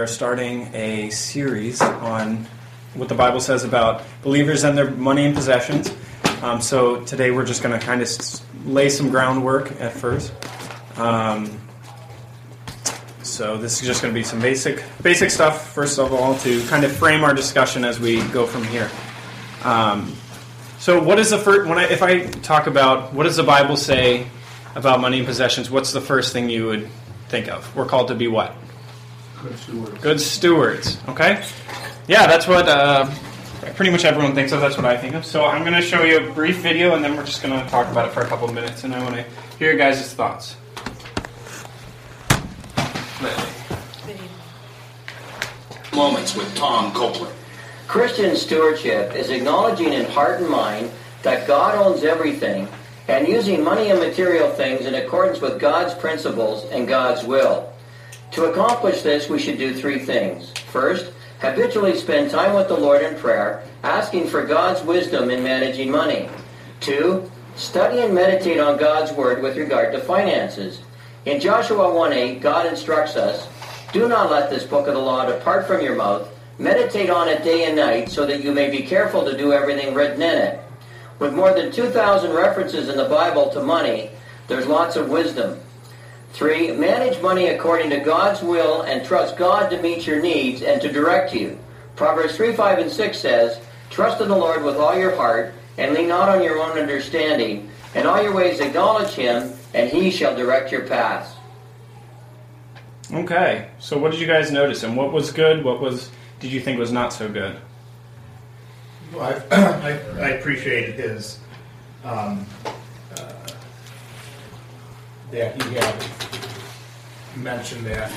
are starting a series on what the Bible says about believers and their money and possessions. Um, so today we're just going to kind of lay some groundwork at first. Um, so this is just going to be some basic basic stuff first of all to kind of frame our discussion as we go from here. Um, so what is the first when I, if I talk about what does the Bible say about money and possessions? What's the first thing you would think of? We're called to be what? Good stewards. Good stewards. Okay. Yeah, that's what uh, pretty much everyone thinks of. That's what I think of. So I'm going to show you a brief video, and then we're just going to talk about it for a couple of minutes, and I want to hear your guys' thoughts. Moments with Tom Copeland. Christian stewardship is acknowledging in heart and mind that God owns everything and using money and material things in accordance with God's principles and God's will. To accomplish this, we should do three things. First, habitually spend time with the Lord in prayer, asking for God's wisdom in managing money. Two, study and meditate on God's word with regard to finances. In Joshua 1:8, God instructs us, "Do not let this book of the law depart from your mouth. Meditate on it day and night, so that you may be careful to do everything written in it." With more than 2,000 references in the Bible to money, there's lots of wisdom. Three, manage money according to God's will and trust God to meet your needs and to direct you. Proverbs 3, 5, and 6 says, Trust in the Lord with all your heart and lean not on your own understanding. In all your ways acknowledge him, and he shall direct your paths. Okay. So what did you guys notice, and what was good? What was did you think was not so good? Well, I, I, I appreciated his um, that he had mentioned that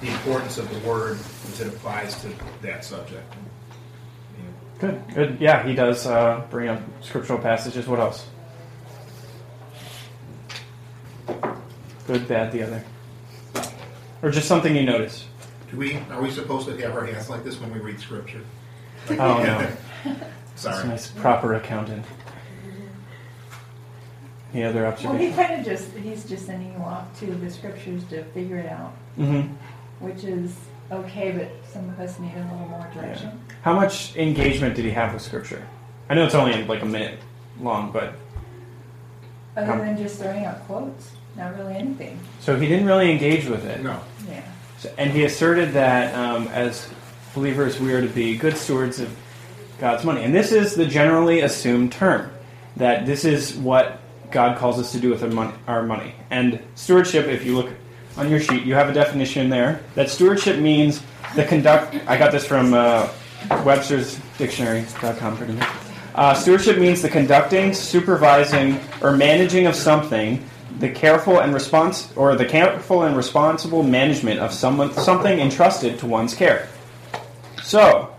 the importance of the word as it applies to that subject. Good. Good. Yeah, he does uh, bring up scriptural passages. What else? Good, bad, the other, or just something you notice. Do we are we supposed to have our hands like this when we read scripture? Oh no. Sorry. nice proper accountant. Any other Well, he observations? kind of just, he's just sending you off to the scriptures to figure it out, Mm-hmm. which is okay, but some of us need a little more direction. How much engagement did he have with Scripture? I know it's only like a minute long, but Other than just throwing out quotes, not really anything. so he didn't really engage with it. No. Yeah. So- And he asserted that um, as believers, we are to be good stewards of God's money. And this is the generally assumed term that this is what God calls us to do with our money. Our money. And stewardship, if you look on your sheet, you have a definition there that stewardship means the conduct. I got this from uh, Webster's Dictionary.com pretty much. Uh, stewardship means the conducting, supervising, or managing of something, the careful and response, or the careful and responsible management of someone, something entrusted to one's care. So,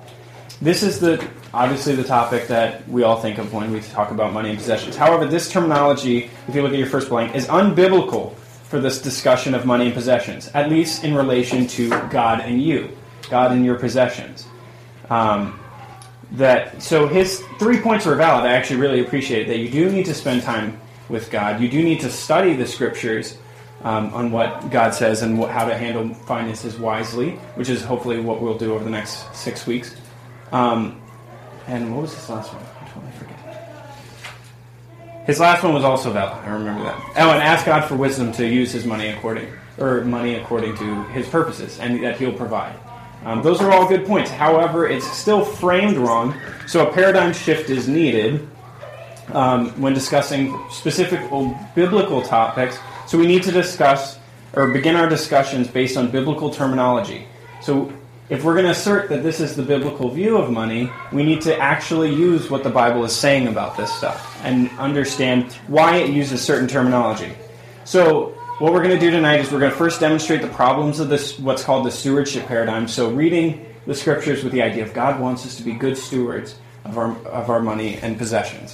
this is the obviously the topic that we all think of when we talk about money and possessions. However, this terminology, if you look at your first blank, is unbiblical for this discussion of money and possessions, at least in relation to God and you, God and your possessions. Um, that so his three points were valid. I actually really appreciate that you do need to spend time with God. You do need to study the scriptures um, on what God says and what, how to handle finances wisely, which is hopefully what we'll do over the next six weeks. Um, and what was his last one? I totally forget. His last one was also valid. I remember that. Oh, and ask God for wisdom to use his money according or money according to his purposes, and that He'll provide. Um, those are all good points. However, it's still framed wrong, so a paradigm shift is needed um, when discussing specific biblical topics. So we need to discuss or begin our discussions based on biblical terminology. So if we're going to assert that this is the biblical view of money, we need to actually use what the Bible is saying about this stuff and understand why it uses certain terminology. So what we're going to do tonight is we're going to first demonstrate the problems of this what's called the stewardship paradigm. So reading the scriptures with the idea of God wants us to be good stewards of our of our money and possessions.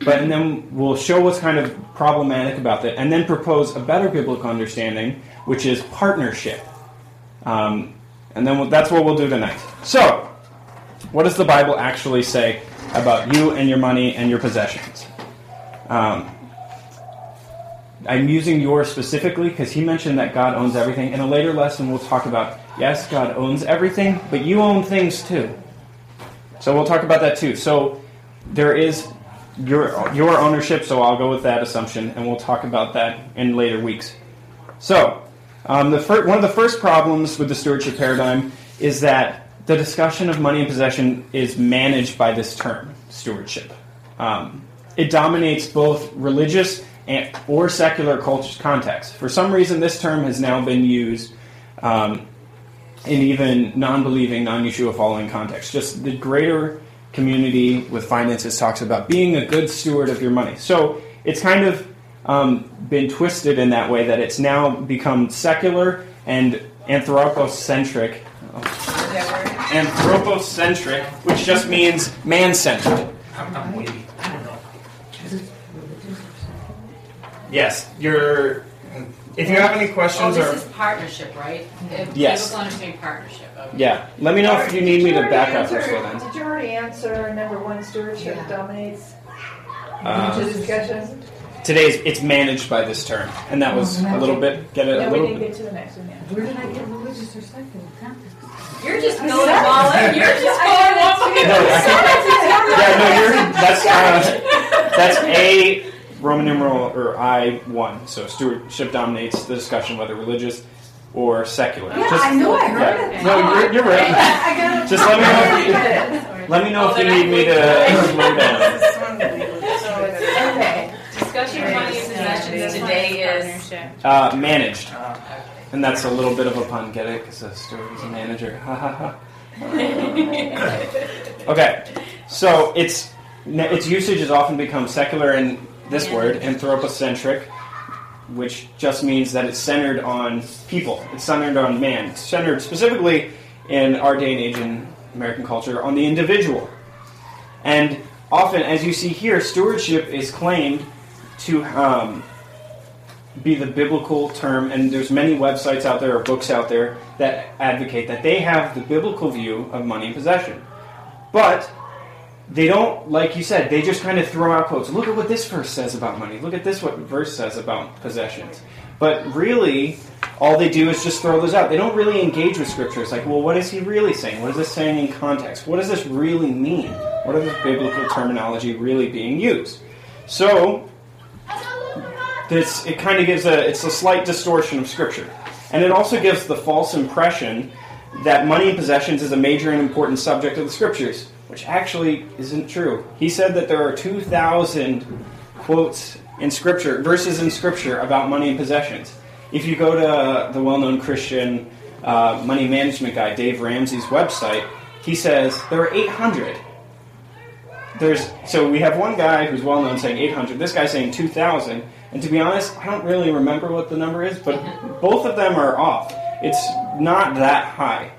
But and then we'll show what's kind of problematic about that, and then propose a better biblical understanding, which is partnership. Um, and then we'll, that's what we'll do tonight. So, what does the Bible actually say about you and your money and your possessions? Um, I'm using yours specifically because he mentioned that God owns everything. In a later lesson, we'll talk about Yes, God owns everything, but you own things too. So we'll talk about that too. So there is your your ownership. So I'll go with that assumption, and we'll talk about that in later weeks. So um, fir- one of the first problems with the stewardship paradigm is that the discussion of money and possession is managed by this term, stewardship. Um, it dominates both religious and, or secular culture context. For some reason, this term has now been used um, in even non-believing, non-Yeshua following contexts. Just the greater community with finances talks about being a good steward of your money. So it's kind of um, been twisted in that way that it's now become secular and anthropocentric. Anthropocentric, which just means man-centered. I'm, I'm waiting. Yes, you're. If you have any Oh, questions or is partnership, right? If Yes. People understand partnership. Okay. yeah, let me know if you need me to back up Did before you then. already answer- Did you already answer number one, stewardship Yeah. dominates Uh, the discussion? Today's it's managed by this term, and that was a little bit get it a No, we little didn't bit. get to the next one yet. Where did I get religious or secular? You're just I filling all in. You're just I filling one said No, bucket. I think, yeah, no, you're that's uh, that's a Roman numeral or I one. So stewardship dominates the discussion whether religious or secular. Yeah, Just- I know I heard yeah. it. No, you're, you're right. I got it. Just let me know. If you, let me know Oh, if you need me to slow down. Okay. Discussion of money and possessions today is. Uh, managed. And that's a little bit of a pun, get it? Because a steward is a manager. Ha ha ha. Okay, so its its usage has often become secular in this word, anthropocentric, which just means that it's centered on people. It's centered on man. It's centered specifically in our day and age in American culture on the individual. And often, as you see here, stewardship is claimed to um, be the biblical term, and there's many websites out there or books out there that advocate that they have the biblical view of money and possession. But they don't, like you said, they just kind of throw out quotes. Look at what this verse says about money. Look at this what verse says about possessions. But really, all they do is just throw those out. They don't really engage with scripture. It's like, well, what is he really saying? What is this saying in context? What does this really mean? What is this biblical terminology really being used? So, it kind of gives a it's a slight distortion of scripture. And it also gives the false impression that money and possessions is a major and important subject of the scriptures which actually isn't true. He said that there are 2000 quotes in scripture verses in scripture about money and possessions. If you go to the well-known christian uh, money management guy dave ramsey's website he says there are 800 there's so we have one guy who's well known saying 800 this guy's saying 2000 and to be honest i don't really remember what the number is but both of them are off. It's not that high.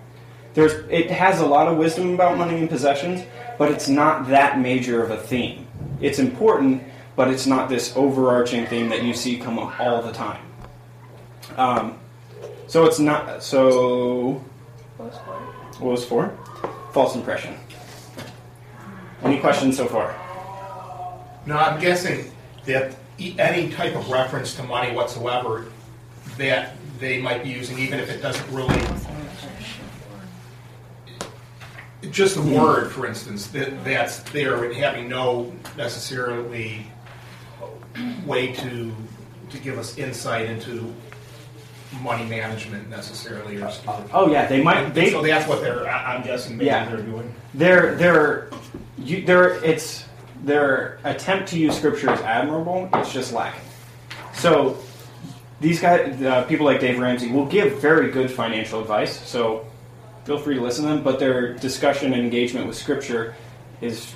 There's it has a lot of wisdom about money and possessions but it's not that major of a theme. It's important but it's not this overarching theme that you see come up all the time. Um, so it's not so what was for false impression. Any questions so far? No, I'm guessing that any type of reference to money whatsoever that they might be using, even if it doesn't really. Just the word, for instance, that that's there and having no necessarily way to to give us insight into money management necessarily or stewardship. Oh, oh yeah they might they so that's what they're. I'm guessing maybe Yeah. they're doing. They're they're you, they're it's their attempt to use scripture is admirable. It's just lacking. So these guys, uh, people like Dave Ramsey, will give very good financial advice. So feel free to listen to them. But their discussion and engagement with scripture is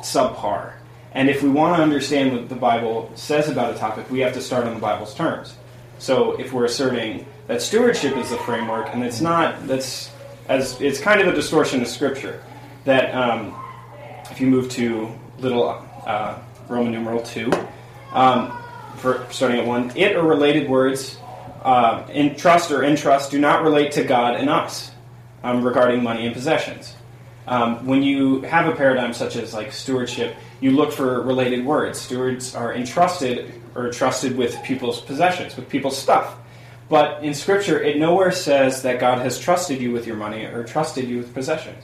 subpar. And if we want to understand what the Bible says about a topic, we have to start on the Bible's terms. So if we're asserting that stewardship is the framework, and it's not, that's as it's kind of a distortion of Scripture. That um, if you move to little uh, Roman numeral two, um, for starting at one, it or related words uh, in trust or in trust do not relate to God and us um, regarding money and possessions. Um, when you have a paradigm such as like stewardship, you look for related words. Stewards are entrusted or trusted with people's possessions, with people's stuff. But in Scripture, it nowhere says that God has trusted you with your money or trusted you with possessions.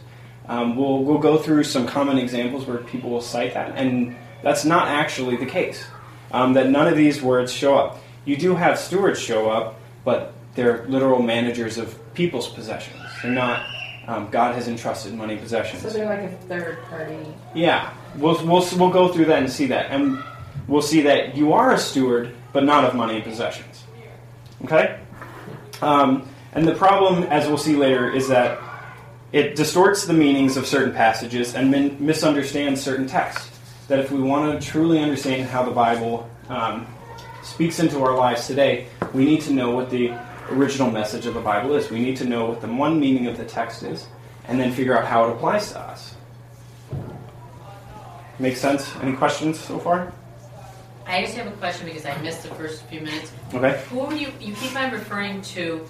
Um, we'll, we'll go through some common examples where people will cite that, and that's not actually the case. Um, that none of these words show up. You do have stewards show up, but they're literal managers of people's possessions. They're not. Um, God has entrusted money possessions. So they're like a third party. Yeah, we'll, we'll, we'll go through that and see that. And we'll see that you are a steward, but not of money and possessions. Okay? Um, and the problem, as we'll see later, is that it distorts the meanings of certain passages and min- misunderstands certain texts. That if we want to truly understand how the Bible um, speaks into our lives today, we need to know what the original message of the Bible is. We need to know what the one meaning of the text is, and then figure out how it applies to us. Make sense? Any questions so far? I just have a question because I missed the first few minutes. Okay. Who you? You keep on referring to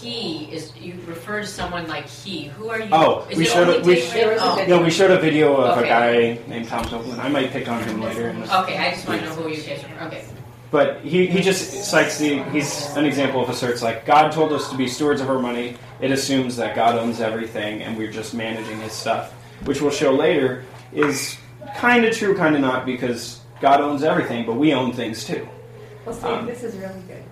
he. Is you refer to someone like he? Who are you? Oh, is we showed only it- we David? sh- there was a Oh. video. No, we showed a video of a guy named Tom Copeland. I might pick on him later. In this. Okay, I just want to know who you guys are. Okay. But he, he just cites the he's an example of asserts like God told us to be stewards of our money. It assumes that God owns everything and we're just managing his stuff, which we'll show later is kind of true, kind of not, because God owns everything, but we own things too. Well, see, Um, this is really good.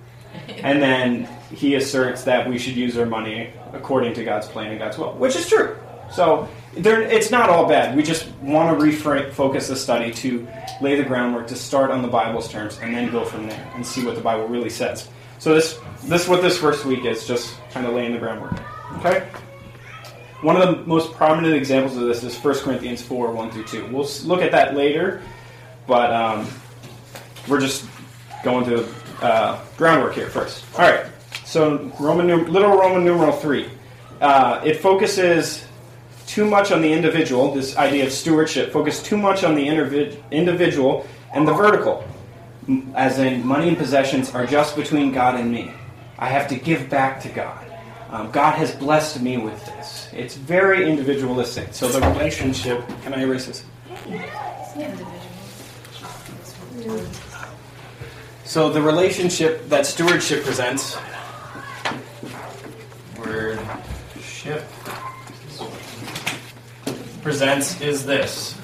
And then he asserts that we should use our money according to God's plan and God's will, which is true. So it's not all bad. We just want to refocus the study to lay the groundwork to start on the Bible's terms and then go from there and see what the Bible really says. So this, this what this first week is, just kind of laying the groundwork. Okay. One of the most prominent examples of this is 1 Corinthians 4, 1 through 2. We'll look at that later, but um, we're just going to uh, groundwork here first. All right. So Roman num- little Roman numeral three. Uh, it focuses too much on the individual. This idea of stewardship focuses too much on the individ- individual and the vertical, as in money and possessions are just between God and me. I have to give back to God. Um, God has blessed me with this. It's very individualistic. So the relationship. Can I erase this? So the relationship that stewardship presents, word ship presents is this.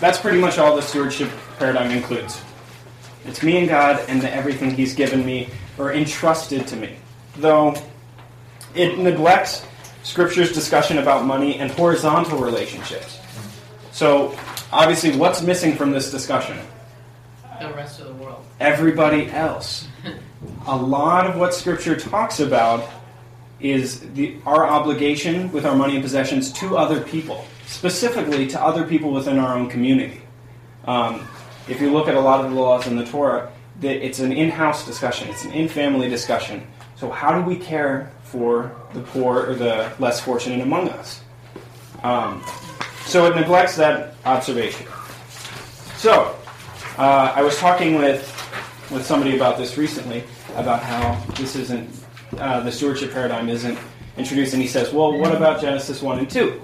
That's pretty much all the stewardship paradigm includes. It's me and God and the, everything He's given me or entrusted to me. Though it neglects Scripture's discussion about money and horizontal relationships. So, obviously, what's missing from this discussion? The rest of the world. Everybody else. A lot of what Scripture talks about is the, our obligation with our money and possessions to other people, specifically to other people within our own community. Um, if you look at a lot of the laws in the Torah, that it's an in-house discussion. It's an in-family discussion. So how do we care for the poor or the less fortunate among us? Um, so it neglects that observation. So uh, I was talking with with somebody about this recently about how this isn't uh, the stewardship paradigm isn't introduced, and he says, "Well, what about Genesis one and 2?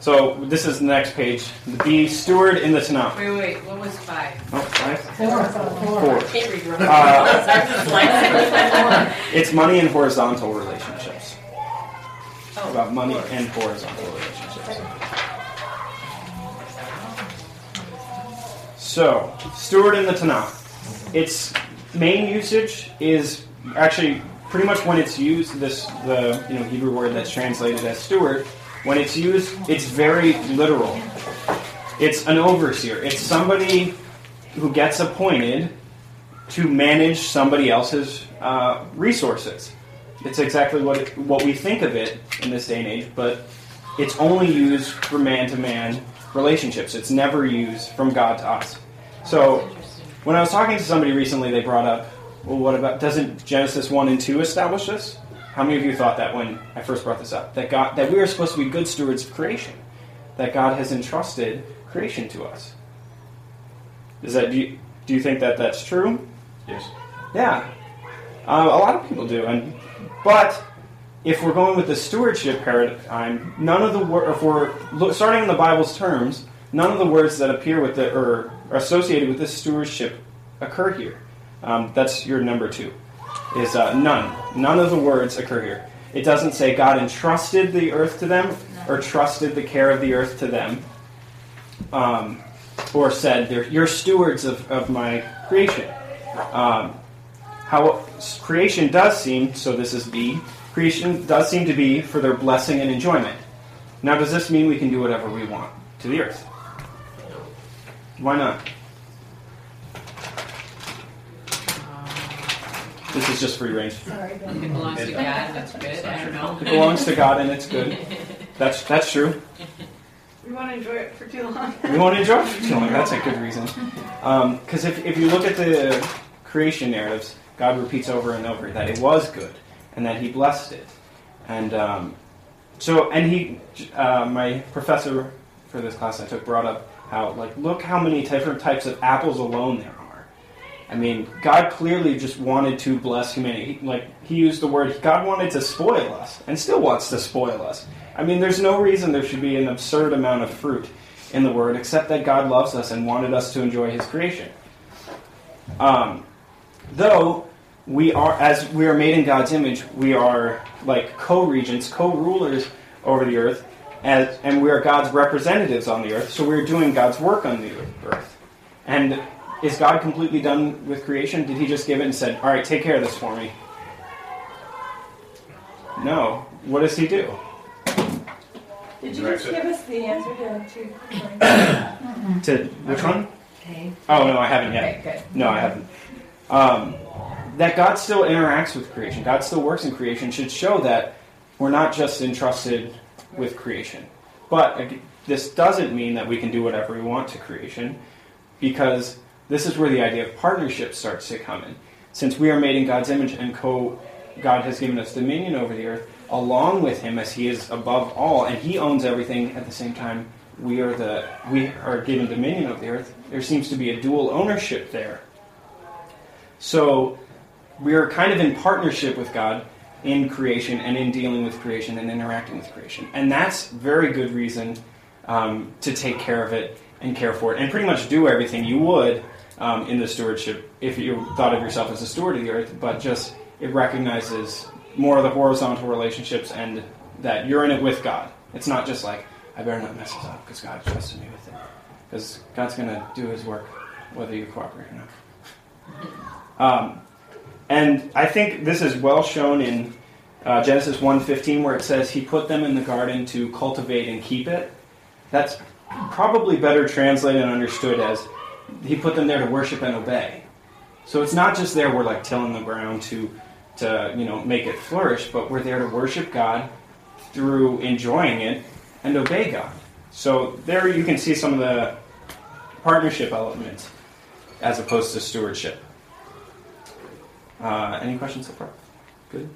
So this is the next page. The steward in the Tanakh. Wait, wait. What was five? Oh, five? Four. Four. Can't read wrong. Uh, I'm just like. It's money and horizontal relationships. Oh, About money and horizontal relationships. So, steward in the Tanakh. Its main usage is actually pretty much when it's used. This the you know Hebrew word that's translated as steward. When it's used, it's very literal. It's an overseer. It's somebody who gets appointed to manage somebody else's uh, resources. It's exactly what it, what we think of it in this day and age, but it's only used for man-to-man relationships. It's never used from God to us. So when I was talking to somebody recently, they brought up, well, what about doesn't Genesis one and two establish this? How many of you thought that when I first brought this up? That God that we are supposed to be good stewards of creation, that God has entrusted creation to us. Is that do you, do you think that that's true? Yes. Yeah, uh, a lot of people do, and but if we're going with the stewardship paradigm, none of the wor- if we're lo- starting in the Bible's terms, none of the words that appear with the or are associated with this stewardship occur here. Um, that's your number two. Is uh, none. None of the words occur here. It doesn't say God entrusted the earth to them or trusted the care of the earth to them, um, or said you're stewards of, of my creation. Um, how creation does seem so. This is B creation does seem to be for their blessing and enjoyment. Now, does this mean we can do whatever we want to the earth? Why not? This is just free range. Sorry, It Ben. belongs to God, that's good, I don't know. It belongs to God and it's good. That's that's true. We want to enjoy it for too long. We want to enjoy it for too long. That's a good reason. Because if, if you look at the creation narratives, God repeats over and over that it was good and that He blessed it. And um, so, and he, uh, my professor for this class I took brought up how, like, look how many different types of apples alone there are. I mean, God clearly just wanted to bless humanity. Like, he used the word, God wanted to spoil us and still wants to spoil us. I mean, there's no reason there should be an absurd amount of fruit in the word except that God loves us and wanted us to enjoy his creation. Um, though we are, as we are made in God's image, we are like co-regents, co-rulers over the earth, as, and we are God's representatives on the earth. So we're doing God's work on the earth. And is God completely done with creation? Did He just give it and said, "All right, take care of this for me"? No. What does He do? Did you just give us the answer to? To which one? Okay. Oh no, I haven't yet. Okay. No, I haven't. Um, that God still interacts with creation, God still works in creation, should show that we're not just entrusted with creation. But this doesn't mean that we can do whatever we want to creation, because this is where the idea of partnership starts to come in. Since we are made in God's image and co, God has given us dominion over the earth, along with Him, as He is above all, and He owns everything at the same time. We are the we are given dominion of the earth. There seems to be a dual ownership there. So we're kind of in partnership with God in creation and in dealing with creation and interacting with creation. And that's very good reason um, to take care of it and care for it and pretty much do everything you would um, in the stewardship if you thought of yourself as a steward of the earth, but just it recognizes more of the horizontal relationships and that you're in it with God. It's not just like, I better not mess this up because God trusted me with it. Because God's going to do his work whether you cooperate or not. Um, and I think this is well shown in uh, Genesis 1.15 where it says he put them in the garden to cultivate and keep it. That's probably better translated and understood as he put them there to worship and obey. So it's not just there we're like tilling the ground to to you know make it flourish, but we're there to worship God through enjoying it and obey God. So there you can see some of the partnership elements as opposed to stewardship. Uh, any questions so far? Good.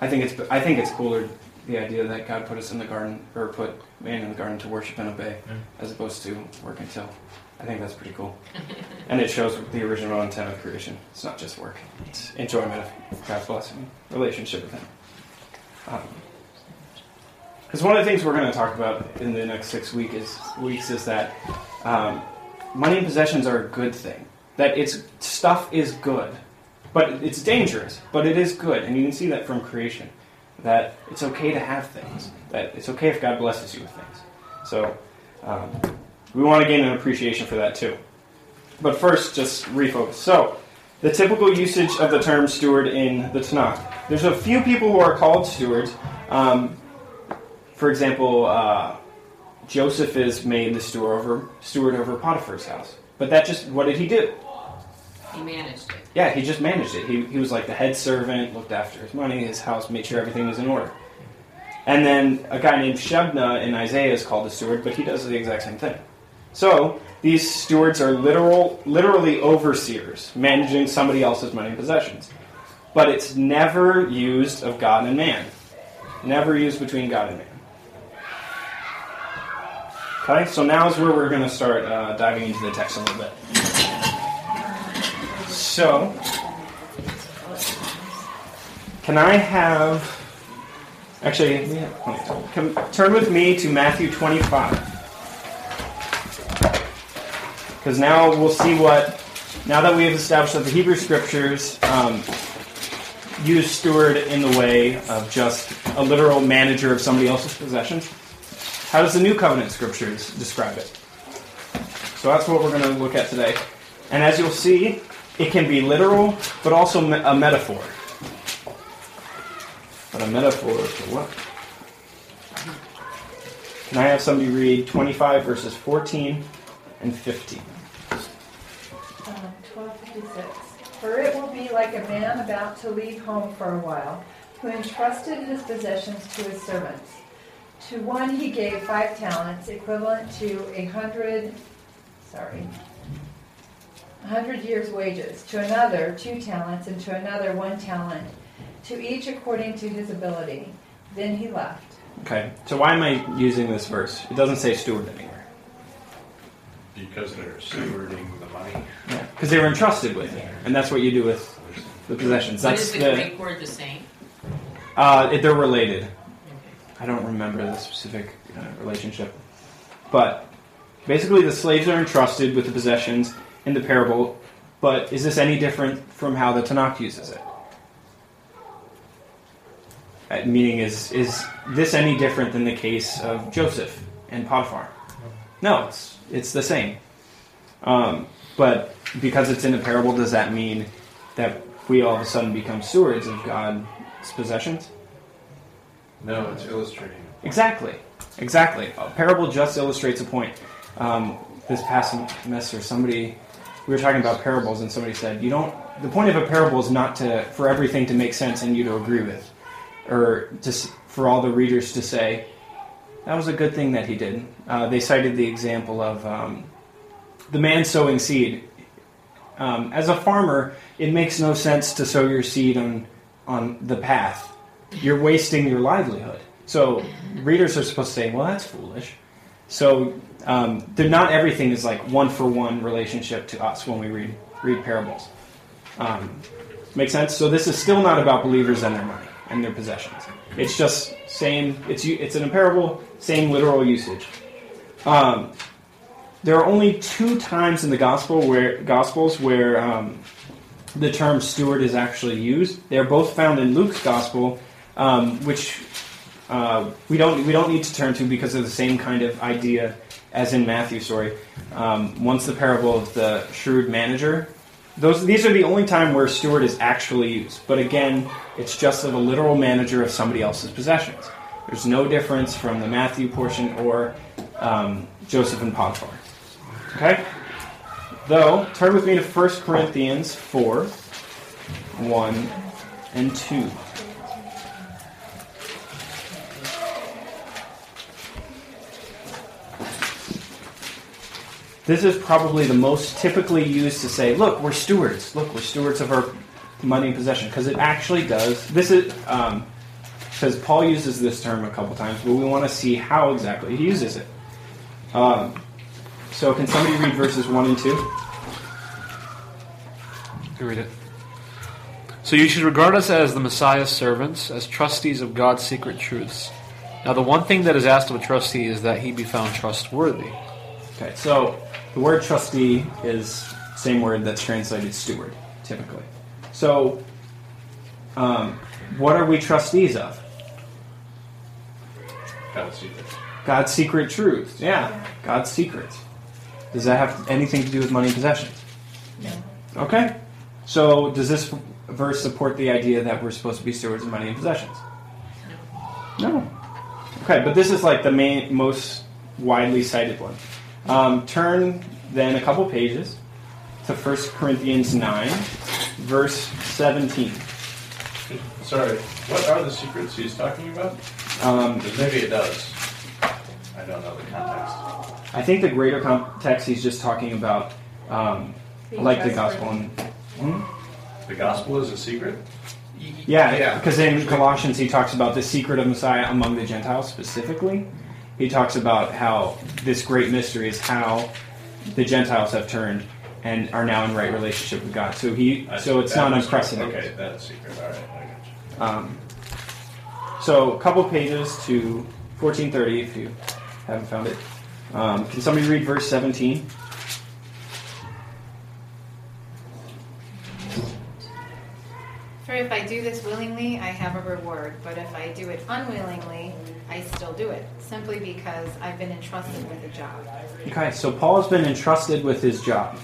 I think it's I think it's cooler the idea that God put us in the garden or put man in the garden to worship and obey, as opposed to work and till. I think that's pretty cool, and it shows the original intent of creation. It's not just work; it's enjoyment of God's blessing, relationship with Him. Because one of the things we're going to talk about in the next six week is, weeks is that um, money and possessions are a good thing. That it's stuff is good, but it's dangerous. But it is good, and you can see that from creation. That it's okay to have things. That it's okay if God blesses you with things. So um, we want to gain an appreciation for that too. But first, just refocus. So the typical usage of the term steward in the Tanakh. There's a few people who are called stewards. Um, for example, uh, Joseph is made the steward over, steward over Potiphar's house. But that just, what did he do? He managed it. Yeah, he just managed it. He, he was like the head servant, looked after his money, his house, made sure everything was in order. And then a guy named Shebna in Isaiah is called a steward, but he does the exact same thing. So these stewards are literal, literally overseers, managing somebody else's money and possessions. But it's never used of God and man. Never used between God and man. Okay, so now is where we're going to start uh, diving into the text a little bit. So, can I have. Actually, we have plenty of time. Come, turn with me to Matthew 25. Because now we'll see what. Now that we have established that the Hebrew Scriptures um, use steward in the way of just a literal manager of somebody else's possessions, how does the New Covenant Scriptures describe it? So that's what we're going to look at today. And as you'll see, it can be literal, but also a metaphor. But a metaphor for what? Can I have somebody read 25 verses 14 and 15? Um, 1256. For it will be like a man about to leave home for a while, who entrusted his possessions to his servants. To one he gave five talents, equivalent to a hundred, sorry, a hundred years' wages. To another, two talents, and to another, one talent. To each according to his ability. Then he left. Okay, so why am I using this verse? It doesn't say steward anywhere. Because they're stewarding the money. Yeah, because they were entrusted with it, and that's what you do with the possessions. What That's is the the. Greek word the same? Uh, it- they're related. Okay. I don't remember the specific uh, relationship, but basically the slaves are entrusted with the possessions in the parable. But is this any different from how the Tanakh uses it? Uh, meaning, is is this any different than the case of Joseph and Potiphar? No, it's it's the same. Um, but because it's in a parable, does that mean that we all of a sudden become stewards of God's possessions? No, it's illustrating. Exactly. Exactly. A parable just illustrates a point. Um, this past semester, somebody we were talking about parables, and somebody said, "You don't." The point of a parable is not to for everything to make sense and you to agree with, or to for all the readers to say, "That was a good thing that he did." Uh, they cited the example of um, the man sowing seed. Um, as a farmer, it makes no sense to sow your seed on on the path you're wasting your livelihood. So readers are supposed to say, well, that's foolish. So um, not everything is like one for one relationship to us when we read read parables. Um, make sense? So this is still not about believers and their money and their possessions. It's just same. It's it's in a parable, same literal usage. Um, there are only two times in the gospel where gospels where um, the term steward is actually used. They're both found in Luke's gospel, um, which uh, we don't we don't need to turn to because of the same kind of idea as in Matthew. Sorry, um, once the parable of the shrewd manager. Those these are the only time where steward is actually used. But again, it's just of a literal manager of somebody else's possessions. There's no difference from the Matthew portion or um, Joseph and Potiphar. Okay. Though, turn with me to 1 Corinthians 4 1 and 2. This is probably the most typically used to say, look, we're stewards. Look, we're stewards of our money and possession. Because it actually does. This is. Um, because Paul uses this term a couple times, but we want to see how exactly he uses it. Um, so, can somebody read verses 1 and 2? You read it. So you should regard us as the Messiah's servants, as trustees of God's secret truths. Now, the one thing that is asked of a trustee is that he be found trustworthy. Okay, so the word trustee is same word that's translated steward, typically. So, um, what are we trustees of? God's secret. God's secret truths. Yeah, God's secrets. Does that have anything to do with money and possessions? No. Okay. So, does this verse support the idea that we're supposed to be stewards of money and possessions? No. No. Okay, but this is like the main, most widely cited one. Um, turn then a couple pages to 1 Corinthians 9, verse 17. Sorry, what are the secrets he's talking about? Um, 'Cause maybe it does. I don't know the context. I think the greater context he's just talking about, um, Being like the gospel. And, hmm? The gospel is a secret? Yeah, Yeah. because in Colossians he talks about the secret of Messiah among the Gentiles specifically. He talks about how this great mystery is how the Gentiles have turned and are now in right relationship with God. So he, I so it's not unprecedented. Okay, that's secret. All right, I got Um, so, a couple pages to 1430 if you haven't found it. Um, can somebody read verse 17? For if I do this willingly, I have a reward. But if I do it unwillingly, I still do it, simply because I've been entrusted with a job. Okay, so Paul has been entrusted with his job.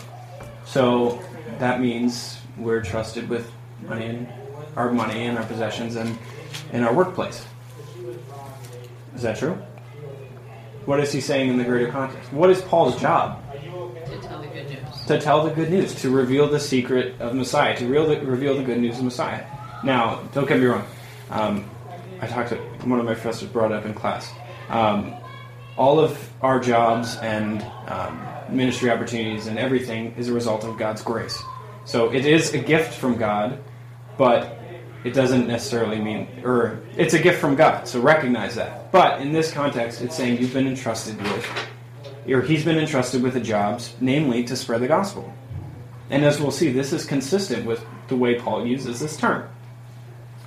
So that means we're trusted with money and our money and our possessions and in our workplace. Is that true? What is he saying in the greater context? What is Paul's job? To tell the good news. To tell the good news, to reveal the secret of Messiah, to reveal the, reveal the good news of Messiah. Now, don't get me wrong. Um, I talked to one of my professors brought up in class. Um, all of our jobs and um, ministry opportunities and everything is a result of God's grace. So it is a gift from God, but it doesn't necessarily mean, or it's a gift from God. So recognize that. But in this context, it's saying you've been entrusted with, or he's been entrusted with a job, namely to spread the gospel. And as we'll see, this is consistent with the way Paul uses this term.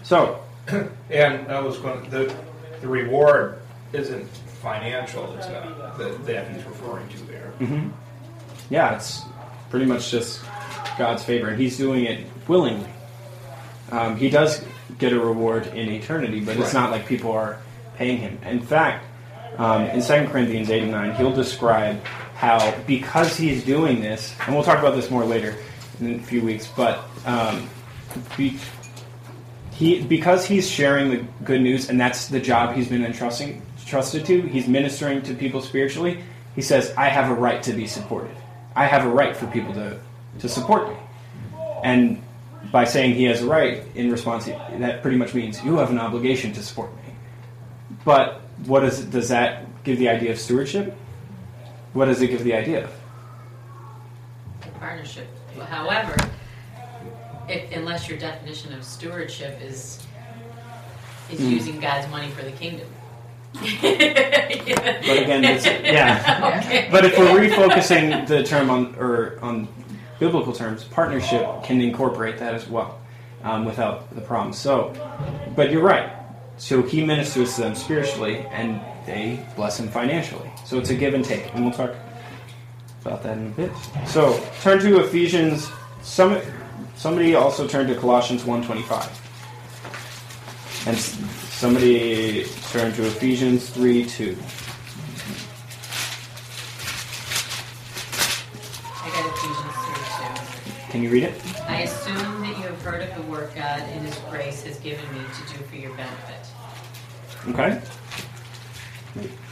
So, And I was going, the, the reward isn't financial, it's not, that, that he's referring to there. hmm Yeah, it's pretty much just God's favor, and He's doing it willingly. Um, he does get a reward in eternity, but it's not like people are paying him. In fact, um, in 2 Corinthians 8 and 9, he'll describe how because he's doing this, and we'll talk about this more later in a few weeks, but um, be, he because he's sharing the good news, and that's the job he's been entrusting trusted to. He's ministering to people spiritually. He says, "I have a right to be supported. I have a right for people to to support me." And by saying he has a right in response, that pretty much means you have an obligation to support me. But what is does that give the idea of stewardship? What does it give the idea of? partnership. However, if, unless your definition of stewardship is is Hmm. using God's money for the kingdom. But again, it's, yeah. Okay. But if we're refocusing the term on or on biblical terms, partnership can incorporate that as well, um, without the problem. So, but you're right. So he ministers to them spiritually, and they bless him financially. So it's a give and take, and we'll talk about that in a bit. So turn to Ephesians. Some somebody also turned to Colossians 1:25, and somebody turned to Ephesians 3:2. I got Ephesians 3 Can you read it? I assume that you have heard of the work God in His grace has given me to do for your benefit. Okay.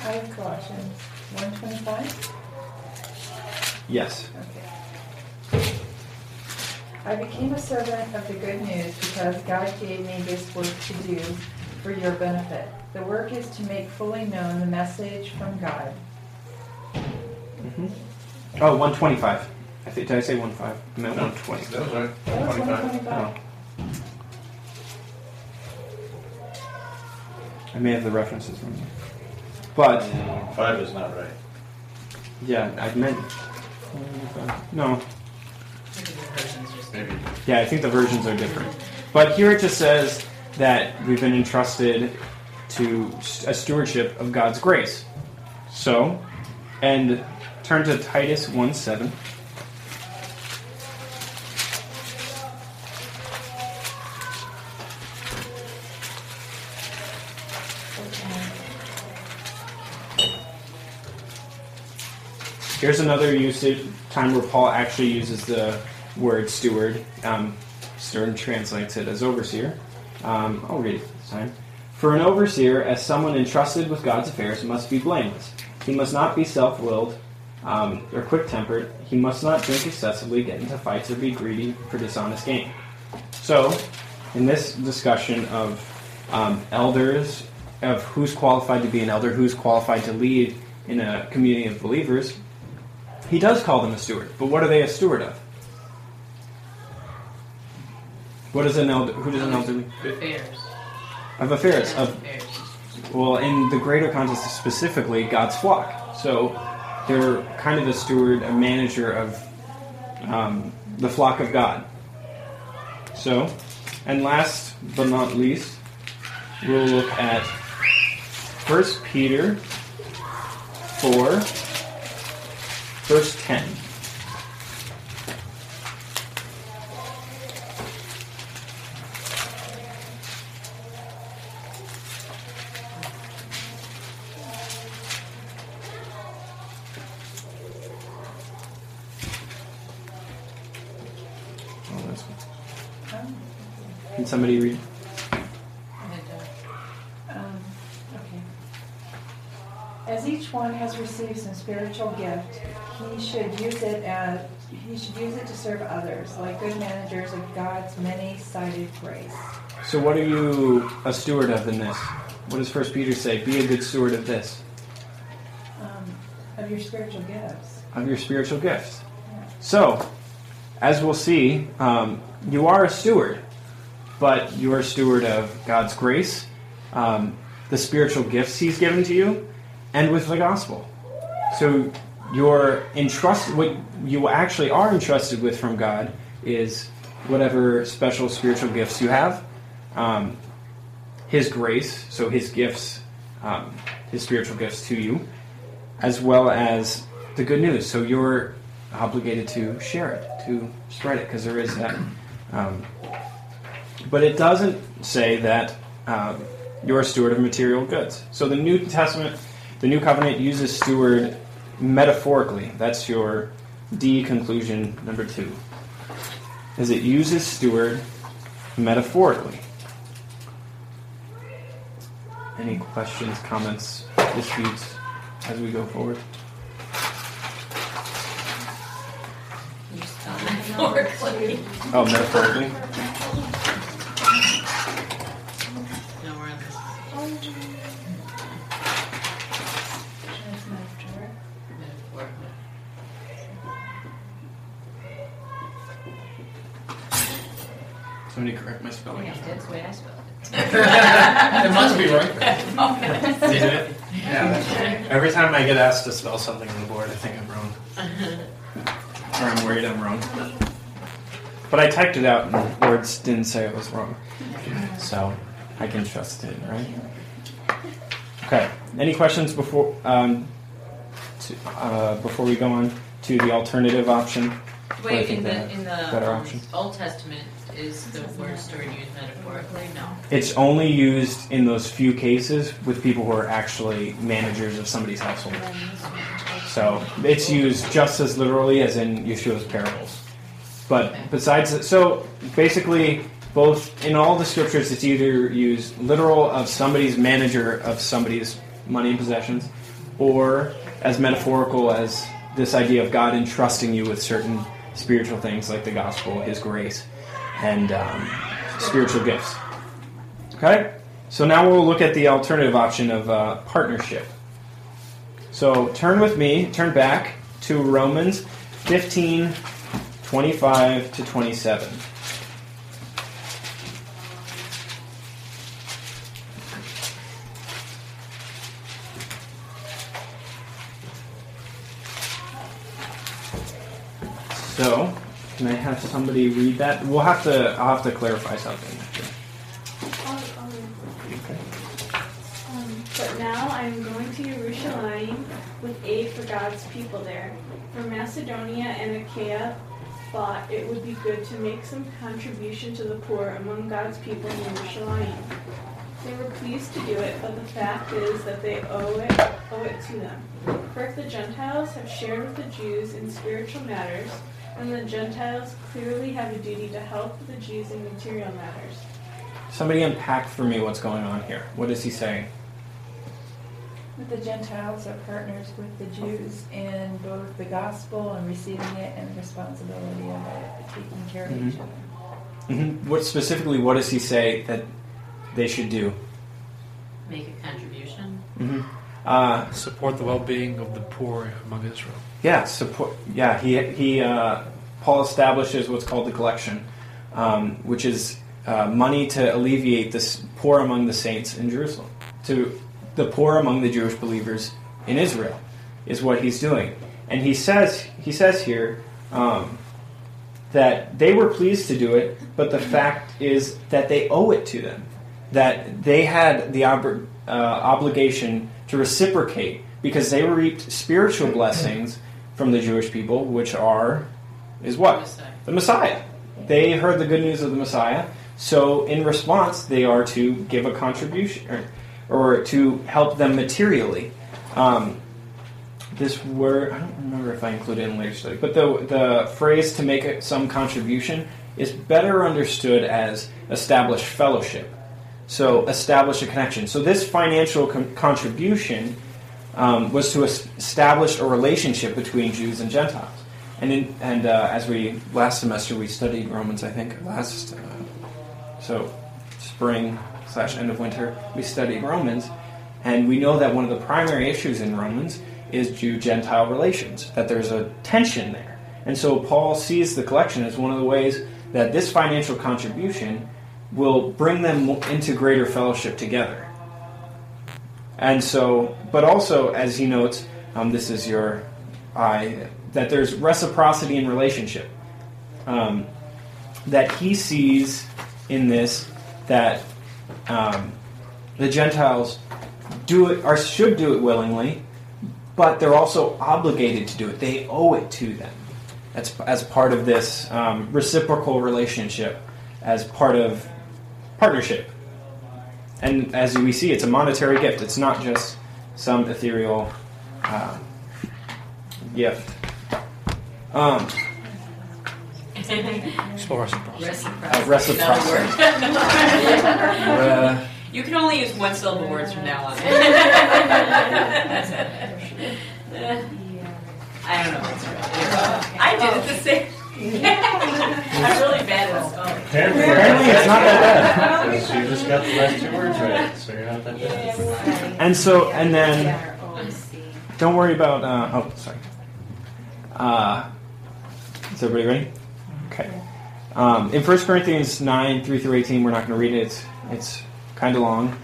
I have Colossians 125. Yes. Okay. I became a servant of the good news because God gave me this work to do for your benefit. The work is to make fully known the message from God. Oh, 125. I think, did I say 15? I meant 120. That was right. That was 125. Oh. I may have the references wrong. But, Mm, Five is not right. yeah, I meant. No. Maybe. Yeah, I think the versions are different. But here it just says that we've been entrusted to a stewardship of God's grace. So, and turn to Titus 1 7. Here's another usage time where Paul actually uses the word steward. Um, Stern translates it as overseer. Um, I'll read it this time. For an overseer, as someone entrusted with God's affairs, must be blameless. He must not be self-willed um, or quick-tempered. He must not drink excessively, get into fights, or be greedy for dishonest gain. So, in this discussion of um, elders, of who's qualified to be an elder, who's qualified to lead in a community of believers, he does call them a steward. But what are they a steward of? What is an elder? Who does an elder lead? affairs. Of affairs. Of affairs. well, in the greater context, specifically God's flock. So they're kind of a steward, a manager of um, the flock of God. So, And last but not least, we'll look at 1 Peter 4, verse 10. Oh, that's- Can somebody read? Um, okay. As each one has received some spiritual gift, he should use it as he should use it to serve others, like good managers of God's many-sided grace. So, what are you a steward of in this? What does First Peter say? Be a good steward of this, Um, of your spiritual gifts. of your spiritual gifts. So, as we'll see, um, you are a steward, but you are a steward of God's grace, um, the spiritual gifts He's given to you, and with the gospel. So, you're entrusted. What you actually are entrusted with from God is whatever special spiritual gifts you have, um, His grace, so His gifts, um, His spiritual gifts to you, as well as the good news. So you're obligated to share it, to spread it, because there is that. Um, but it doesn't say that um, you're a steward of material goods. So the New Testament, the New Covenant uses steward metaphorically. That's your D conclusion number two. Is it uses steward metaphorically? Any questions, comments, disputes as we go forward? Metaphorically. Oh, metaphorically? Spelling. Yeah, that's the way I spelled it. It must be right. Isn't it? Yeah. Every time I get asked to spell something on the board, I think I'm wrong. Or I'm worried I'm wrong. But I typed it out and the words didn't say I was wrong. So I can trust it, right? Okay. Any questions before um, to, uh, before we go on to the alternative option? Wait, in the the, in the better um, option. Old Testament, is the word steward used metaphorically? No. It's only used in those few cases with people who are actually managers of somebody's household. So it's used just as literally as in Yeshua's parables. But besides, so basically, both in all the scriptures, it's either used literal of somebody's manager of somebody's money and possessions, or as metaphorical as this idea of God entrusting you with certain spiritual things like the gospel, His grace, and um, spiritual gifts. Okay? So now we'll look at the alternative option of uh, partnership. So turn with me, turn back to Romans 15, 25 to 27. So, can I have somebody read that? We'll have to. I'll have to clarify something. Um, but now I am going to Jerusalem with aid for God's people there. For Macedonia and Achaia thought it would be good to make some contribution to the poor among God's people in Jerusalem. They were pleased to do it, but the fact is that they owe it, owe it to them. For if the Gentiles have shared with the Jews in spiritual matters, then the Gentiles clearly have a duty to help the Jews in material matters. Somebody unpack for me what's going on here. What is he saying? That the Gentiles are partners with the Jews in both the gospel and receiving it and the responsibility of it, taking care of each Mhm. other. hmm What specifically? What does he say that they should do? Make a contribution? hmm Uh, Support the well-being of the poor among Israel. Yeah, support. Yeah, he he. Uh, Paul establishes what's called the collection, um, which is uh, money to alleviate the poor among the saints in Jerusalem, to the poor among the Jewish believers in Israel, is what he's doing. And he says he says here, um, that they were pleased to do it, but the fact is that they owe it to them. That they had the ob- uh, obligation to reciprocate because they reaped spiritual blessings from the Jewish people, which are, is what? Messiah. The Messiah. They heard the good news of the Messiah, so in response, they are to give a contribution or, or to help them materially. Um, this word, I don't remember if I included in later study, but the, the phrase to make some contribution is better understood as establish fellowship. So, establish a connection. So, this financial con- contribution um, was to establish a relationship between Jews and Gentiles. And, in, and uh, as we, last semester, we studied Romans, I think, last, uh, so spring slash end of winter, we studied Romans. And we know that one of the primary issues in Romans is Jew Gentile relations, that there's a tension there. And so Paul sees the collection as one of the ways that this financial contribution will bring them into greater fellowship together. And so, but also, as he notes, um, this is your eye, that there's reciprocity in relationship. Um, that he sees in this that um, the Gentiles do it or should do it willingly, but they're also obligated to do it. They owe it to them. That's as part of this um, reciprocal relationship, as part of partnership. And as we see, it's a monetary gift. It's not just some ethereal uh, gift. Um, Spell reciprocity. Reciprocity. Uh, reciprocity. Word. uh, You can only use one syllable words from now on. I don't know what's right. I did it the same. I'm really bad at spelling. Apparently it's not that bad. Because you just got the last two words right, so you're not that bad. and so, and then, don't worry about. Uh, oh, sorry. Uh, is everybody ready? Okay. Um, in 1 Corinthians 9, 3 through 18, we're not going to read it. It's, it's kind of long.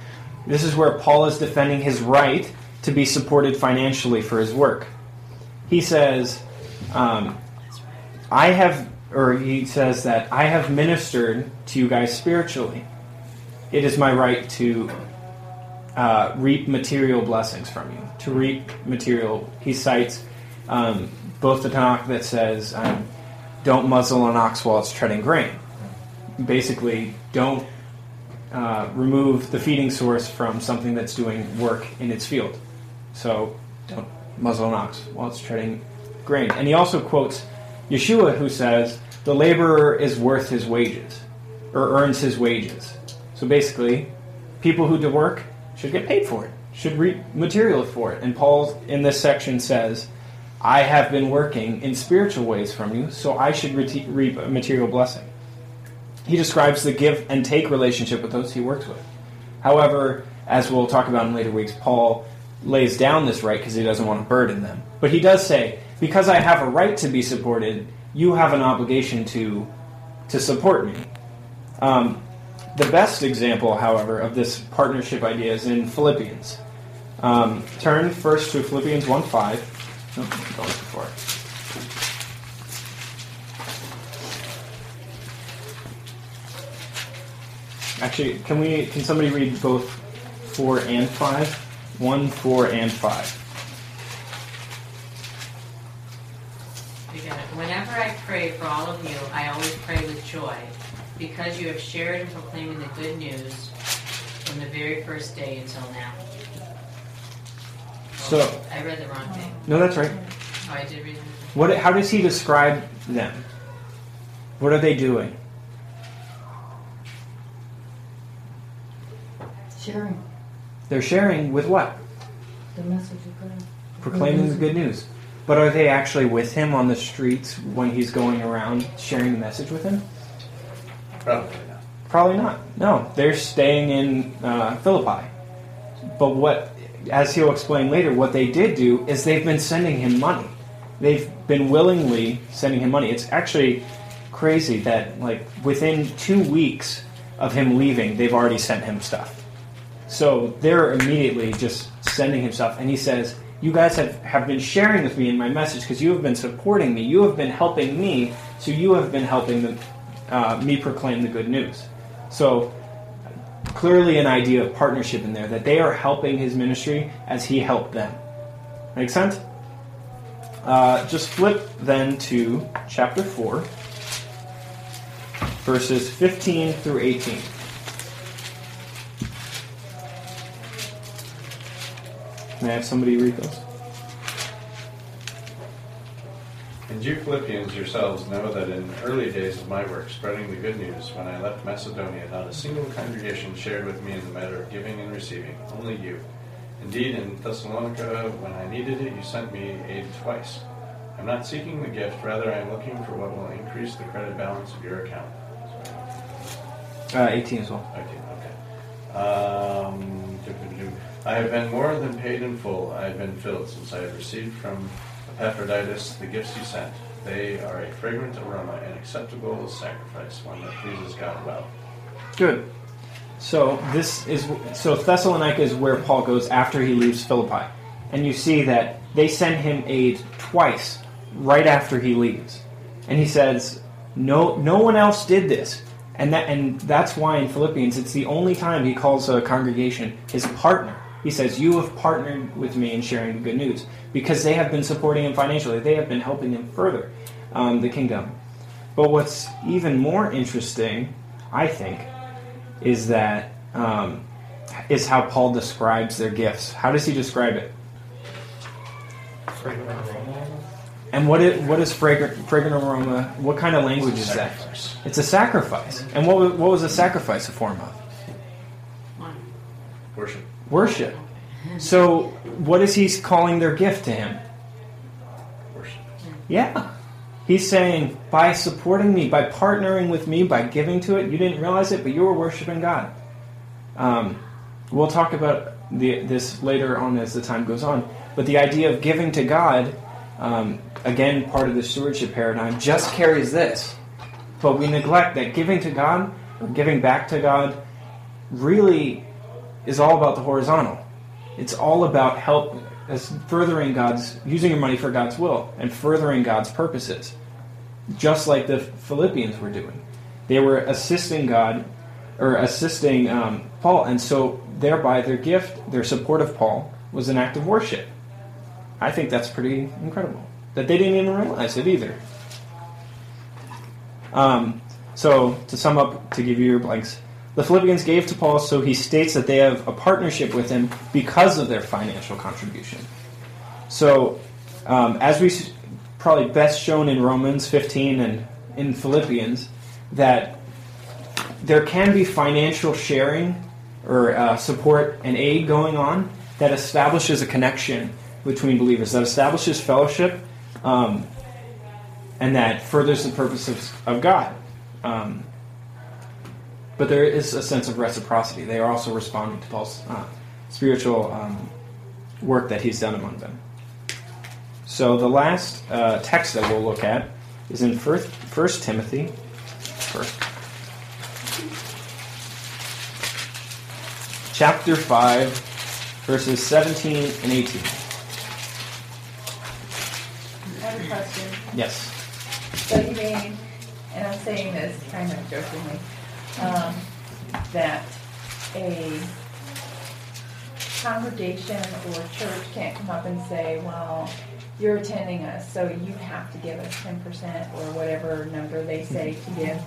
This is where Paul is defending his right to be supported financially for his work. He says, um, I have, or he says that I have ministered to you guys spiritually. It is my right to uh, reap material blessings from you. To reap material, he cites um, both the Tanakh that says, um, "Don't muzzle an ox while it's treading grain." Basically, don't uh, remove the feeding source from something that's doing work in its field. So, don't muzzle an ox while it's treading grain. And he also quotes Yeshua, who says, "The laborer is worth his wages, or earns his wages." So basically, people who do work should get paid for it, should reap material for it. And Paul in this section says, I have been working in spiritual ways from you, so I should reap a material blessing. He describes the give and take relationship with those he works with. However, as we'll talk about in later weeks, Paul lays down this right because he doesn't want to burden them. But he does say, because I have a right to be supported, you have an obligation to to support me. Um, the best example, however, of this partnership idea is in Philippians. Um, turn first to Philippians 1 5. Nope, going far. Actually, can we? Can somebody read both four and five? One, four, and five. You got it. Whenever I pray for all of you, I always pray with joy, because you have shared in proclaiming the good news from the very first day until now. So, I read the wrong thing. no, that's right. Oh, I did read. What? How does he describe them? What are they doing? Sharing They're sharing with what? the message of God. Proclaiming the good news. But are they actually with him on the streets when he's going around sharing the message with him? Probably not. Probably not. No, they're staying in uh, Philippi. But what, as he'll explain later, what they did do is they've been sending him money. They've been willingly sending him money. It's actually crazy that, like, within two weeks of him leaving, they've already sent him stuff. So they're immediately just sending him stuff. And he says, You guys have, have been sharing with me in my message because you have been supporting me. You have been helping me So you have been helping uh, me proclaim the good news. So clearly an idea of partnership in there, that they are helping his ministry as he helped them. Make sense? Uh, just flip then to chapter 4, verses 15 through 18. May I have somebody read those? And you Philippians yourselves know that in the early days of my work spreading the good news, when I left Macedonia, not a single congregation shared with me in the matter of giving and receiving, only you. Indeed, in Thessalonica, when I needed it, you sent me aid twice. I'm not seeking the gift, rather, I am looking for what will increase the credit balance of your account. Uh, 18 as well. 18, okay. Um. I have been more than paid in full. I have been filled since I have received from Epaphroditus the gifts you sent. They are a fragrant aroma, an acceptable sacrifice, one that pleases God well. Good. So this is so Thessalonica is where Paul goes after he leaves Philippi, and you see that they send him aid twice right after he leaves, and he says, "No, no one else did this," and that and that's why in Philippians it's the only time he calls a congregation his partner. He says, "You have partnered with me in sharing the good news," because they have been supporting him financially. They have been helping him further um, the kingdom. But what's even more interesting, I think, is that um, is how Paul describes their gifts. How does he describe it? And what is, what is fragrant, fragrant aroma? What kind of language is that? It's a sacrifice. And what what was a sacrifice a form of? Worship. Worship. So what is he calling their gift to him? Worship. Yeah. He's saying, by supporting me, by partnering with me, by giving to it, you didn't realize it, but you were worshiping God. Um, we'll talk about the, this later on as the time goes on. But the idea of giving to God, um, again, part of the stewardship paradigm, just carries this. But we neglect that giving to God, or giving back to God, really is all about the horizontal. It's all about help furthering God's using your money for God's will and furthering God's purposes. Just like the Philippians were doing. They were assisting God or assisting um, Paul, and so thereby their gift, their support of Paul, was an act of worship. I think that's pretty incredible. That they didn't even realize it either. Um, so, to sum up, to give you your blanks, the Philippians gave to Paul, so he states that they have a partnership with him because of their financial contribution. So, um, as we probably best shown in Romans 15 and in Philippians, that there can be financial sharing or uh, support and aid going on that establishes a connection between believers, that establishes fellowship, um, and that furthers the purpose of, of God. Um, but there is a sense of reciprocity. They are also responding to Paul's uh, spiritual um, work that he's done among them. So the last uh, text that we'll look at is in First, First Timothy. First. Chapter 5, verses 17 and 18. I have a question. Yes. So you mean, and I'm saying this kind of jokingly, um, that a congregation or church can't come up and say, well, you're attending us, so you have to give us ten percent or whatever number they say to give.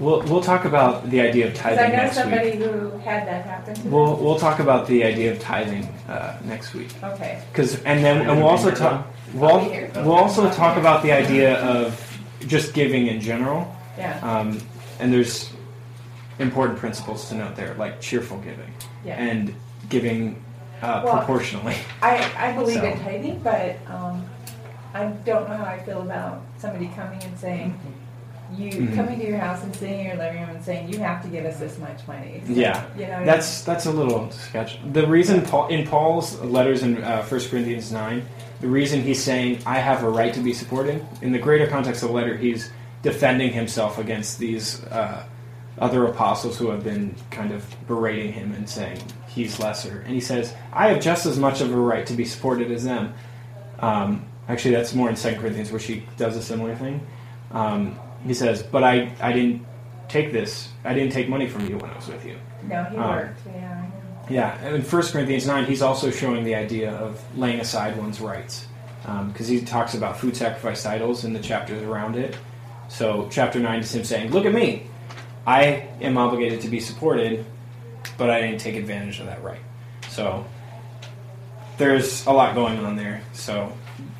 We'll, we'll talk about the idea of Because I tithing know next somebody week. who had that happen. We'll, we'll talk about the idea of tithing uh, next week. Okay. Because and then and we'll also talk we'll, I'll be here. we'll also talk about the idea of just giving in general. Yeah. Um, and there's important principles to note there, like cheerful giving Yeah. and giving uh, Well, proportionally. I, I believe in So. tithing, but um, I don't know how I feel about somebody coming and saying, you Mhm. coming to your house and sitting in your living room and saying you have to give us this much money. So, Yeah, you know, that's that's a little sketch. The reason Paul in Paul's letters in uh, 1 Corinthians nine, the reason he's saying I have a right to be supported in the greater context of the letter, he's defending himself against these uh, other apostles who have been kind of berating him and saying he's lesser, and he says I have just as much of a right to be supported as them. Um, actually, that's more in 2 Corinthians where she does a similar thing. um, he says, "But I, I didn't take this. I didn't take money from you when I was with you." No, he Um, worked. Yeah, I know. Yeah, and in 1 Corinthians 9, he's also showing the idea of laying aside one's rights. Because he talks about food sacrificed idols in the chapters around it. So, chapter 9 is him saying, Look at me. I am obligated to be supported, but I didn't take advantage of that right. So, there's a lot going on there. So,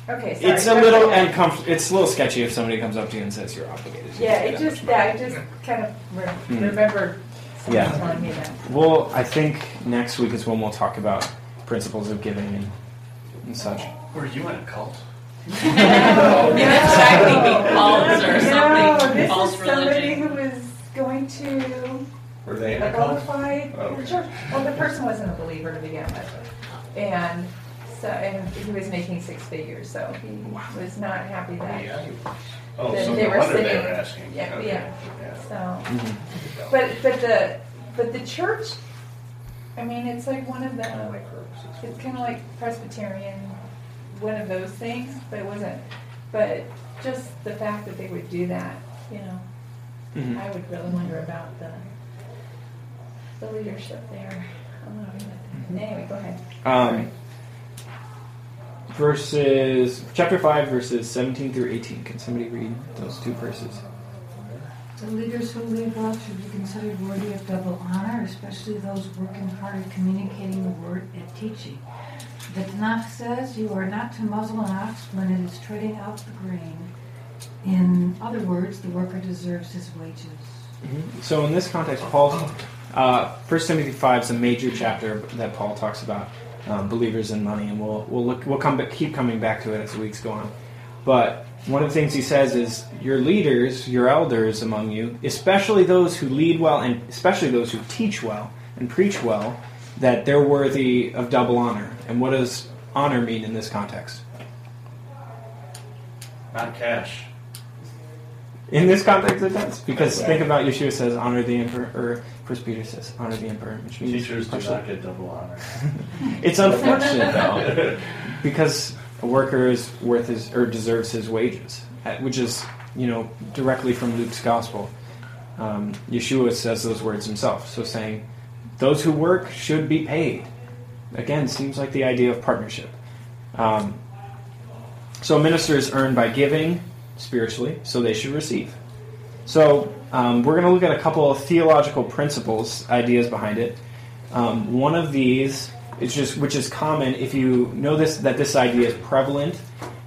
Okay, sorry. it's a little uncomf- It's a little sketchy if somebody comes up to you and says you're obligated. to Yeah, it just much money. yeah, I just kind of re- Hmm. remember someone Yeah. telling me that. Well, I think next week is when we'll talk about principles of giving and, and such. Were you in a cult? Exactly, cults or No, something, this false is somebody religion. who was going to Were they in a a cult? qualified Oh, okay. church. Well, the person wasn't a believer to begin with, and so and he was making six figures, so he was not happy that. Yeah. Oh, that so they no were wonder they sitting- were asking. Yeah, Okay. yeah. Yeah. So, Mhm. but but the but the church, I mean, it's like one of the. Kinda like purposes. It's kind of like Presbyterian, one of those things, but it wasn't. But just the fact that they would do that, you know, Mhm. I would really wonder about the the leadership there. I'm not even, anyway, go ahead. Um, verses chapter five, verses seventeen through eighteen. Can somebody read those two verses? The leaders who lead well should be considered worthy of double honor, especially those working hard at communicating the word and teaching. The Tanakh says you are not to muzzle an ox when it is treading out the grain. In other words, the worker deserves his wages. So in this context, Paul, uh, First Timothy five is a major chapter that Paul talks about um, believers and money, and we'll we'll look we'll come back, keep coming back to it as the weeks go on. But one of the things he says is your leaders, your elders among you, especially those who lead well and especially those who teach well and preach well, that they're worthy of double honor. And what does honor mean in this context? Not cash. In this context, it does because think about Yeshua says honor the emperor, or First Peter says honor the emperor, which means Teachers do not get double honor. It's unfortunate though, because a worker is worth his or deserves his wages, uh, which is you know directly from Luke's gospel. Um, Yeshua says those words himself, so saying those who work should be paid. Again, seems like the idea of partnership. Um, so ministers earn by giving spiritually, so they should receive. So um, we're going to look at a couple of theological principles, ideas behind it. Um, one of these is just, which is common if you know this that this idea is prevalent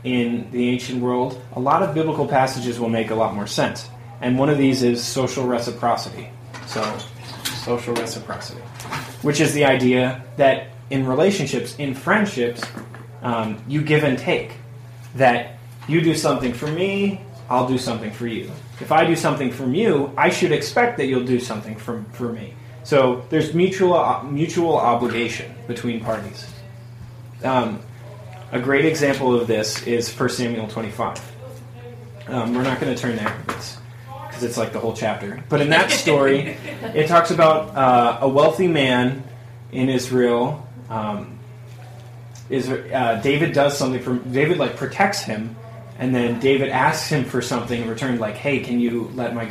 in the ancient world. A lot of biblical passages will make a lot more sense, and one of these is social reciprocity. So, social reciprocity, which is the idea that in relationships, in friendships, um, you give and take. That you do something for me, I'll do something for you. If I do something from you, I should expect that you'll do something from for me. So there's mutual uh, mutual obligation between parties. Um, a great example of this is 1 Samuel 25. Um, we're not going to turn there because it's like the whole chapter. But in that story, it talks about uh, a wealthy man in Israel. Um, is uh, David does something for David like protects him, and then David asks him for something in return, like, "Hey, can you let my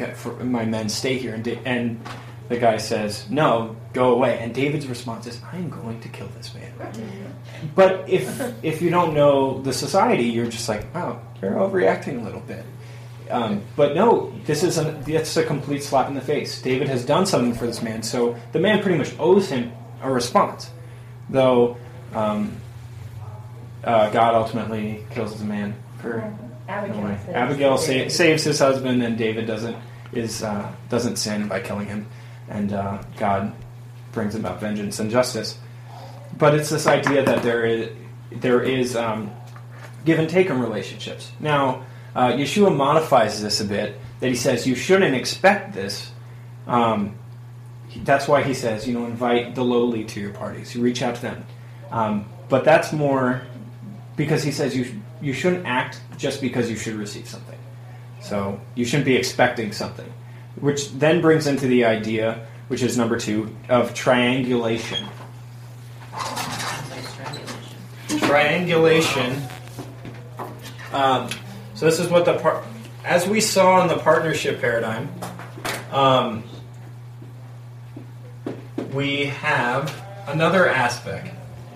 my men stay here?" And and the guy says, "No, go away." And David's response is, "I am going to kill this man." But if if you don't know the society, you're just like, "Wow, you're overreacting a little bit." Um, but no, this is a, it's a complete slap in the face. David has done something for this man, so the man pretty much owes him a response. Though um, uh, God ultimately kills the man for Abigail. Anyway, says- Abigail sa- saves his husband, and David doesn't is uh, doesn't sin by killing him, and uh, God brings about vengeance and justice. But it's this idea that there is there is um, give and take in relationships. Now, uh, Yeshua modifies this a bit. That he says you shouldn't expect this. Um, that's why he says you know invite the lowly to your parties. You reach out to them. Um, but that's more because he says you you shouldn't act just because you should receive something. So you shouldn't be expecting something, which then brings into the idea, which is number two, of triangulation. Triangulation. Um, so this is what the par- as we saw in the partnership paradigm, um, we have another aspect.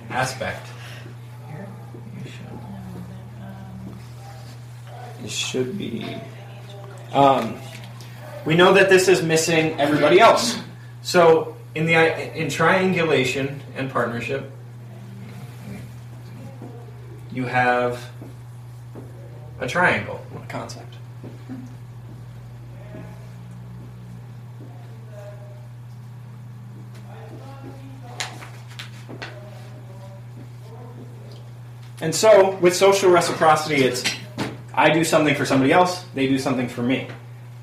Aspect. Should be. Um, we know that this is missing everybody else. So in the in triangulation and partnership, you have a triangle a concept. And so, with social reciprocity, it's I do something for somebody else, they do something for me.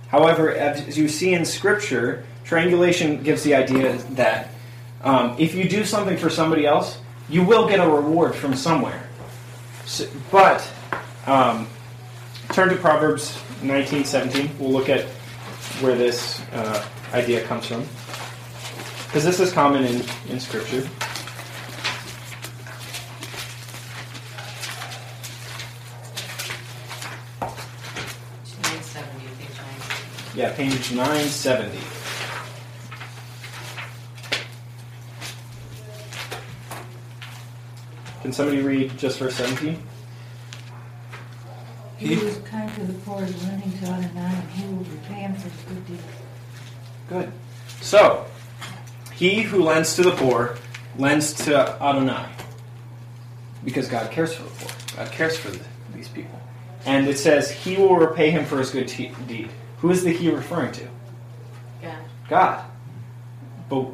However, as you see in Scripture, triangulation gives the idea that um, if you do something for somebody else, you will get a reward from somewhere. So, but um, turn to Proverbs 19:17. We'll look at where this uh, idea comes from, because this is common in, in Scripture. Nine seventy, page nine seventy. Yeah, page 970. Can somebody read just verse 17? He who is kind to the poor is lending to Adonai, and he will repay him for his good deeds. Good. So, he who lends to the poor lends to Adonai. Because God cares for the poor. God cares for the, these people. And it says, he will repay him for his good te- deed. Who is the he referring to? Yeah. God. But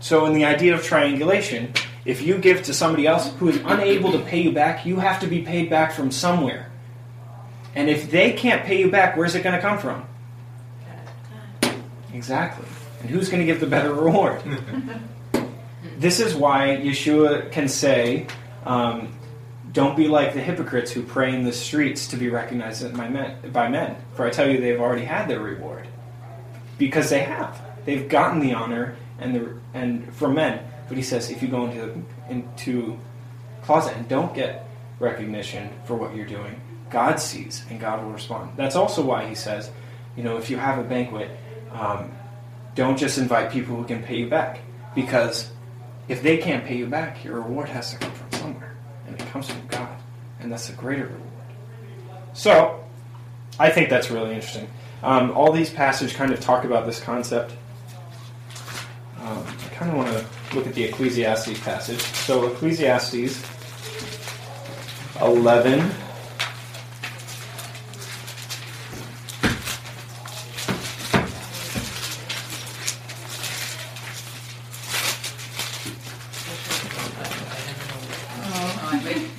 so in the idea of triangulation, if you give to somebody else who is unable to pay you back, you have to be paid back from somewhere. And if they can't pay you back, where's it going to come from? Exactly. And who's going to give the better reward? this is why Yeshua can say, um, "Don't be like the hypocrites who pray in the streets to be recognized by men, by men. For I tell you, they've already had their reward, because they have. They've gotten the honor and the and from men. But he says, if you go into into closet and don't get recognition for what you're doing, God sees and God will respond. That's also why he says, you know, if you have a banquet, um, don't just invite people who can pay you back, because if they can't pay you back, your reward has to come from somewhere, comes from God, and that's a greater reward. So, I think that's really interesting. Um, all these passages kind of talk about this concept. Um, I kind of want to look at the Ecclesiastes passage. So, Ecclesiastes 11.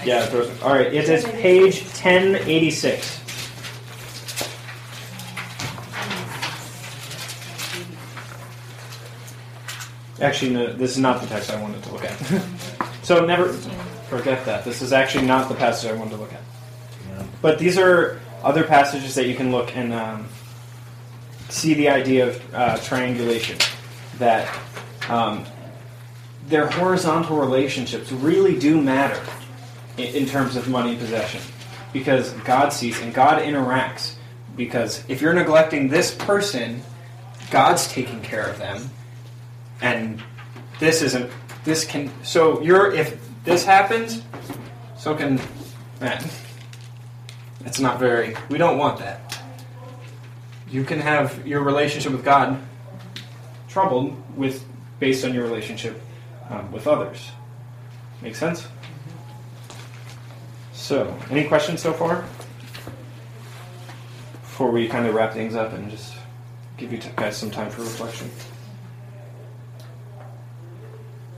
I wait, I- Yeah, all right. It is page 1086. Actually, no, this is not the text I wanted to look at. so never forget that. This is actually not the passage I wanted to look at. But these are other passages that you can look and um, see the idea of uh, triangulation. That um, their horizontal relationships really do matter in, terms of money possession because God sees and God interacts. Because if you're neglecting this person, God's taking care of them, and this isn't. This can. So you're if this happens, so can man. It's not very. We don't want that. You can have your relationship with God troubled with based on your relationship um, with others. Make sense? So, any questions so far? Before we kind of wrap things up and just give you guys some time for reflection.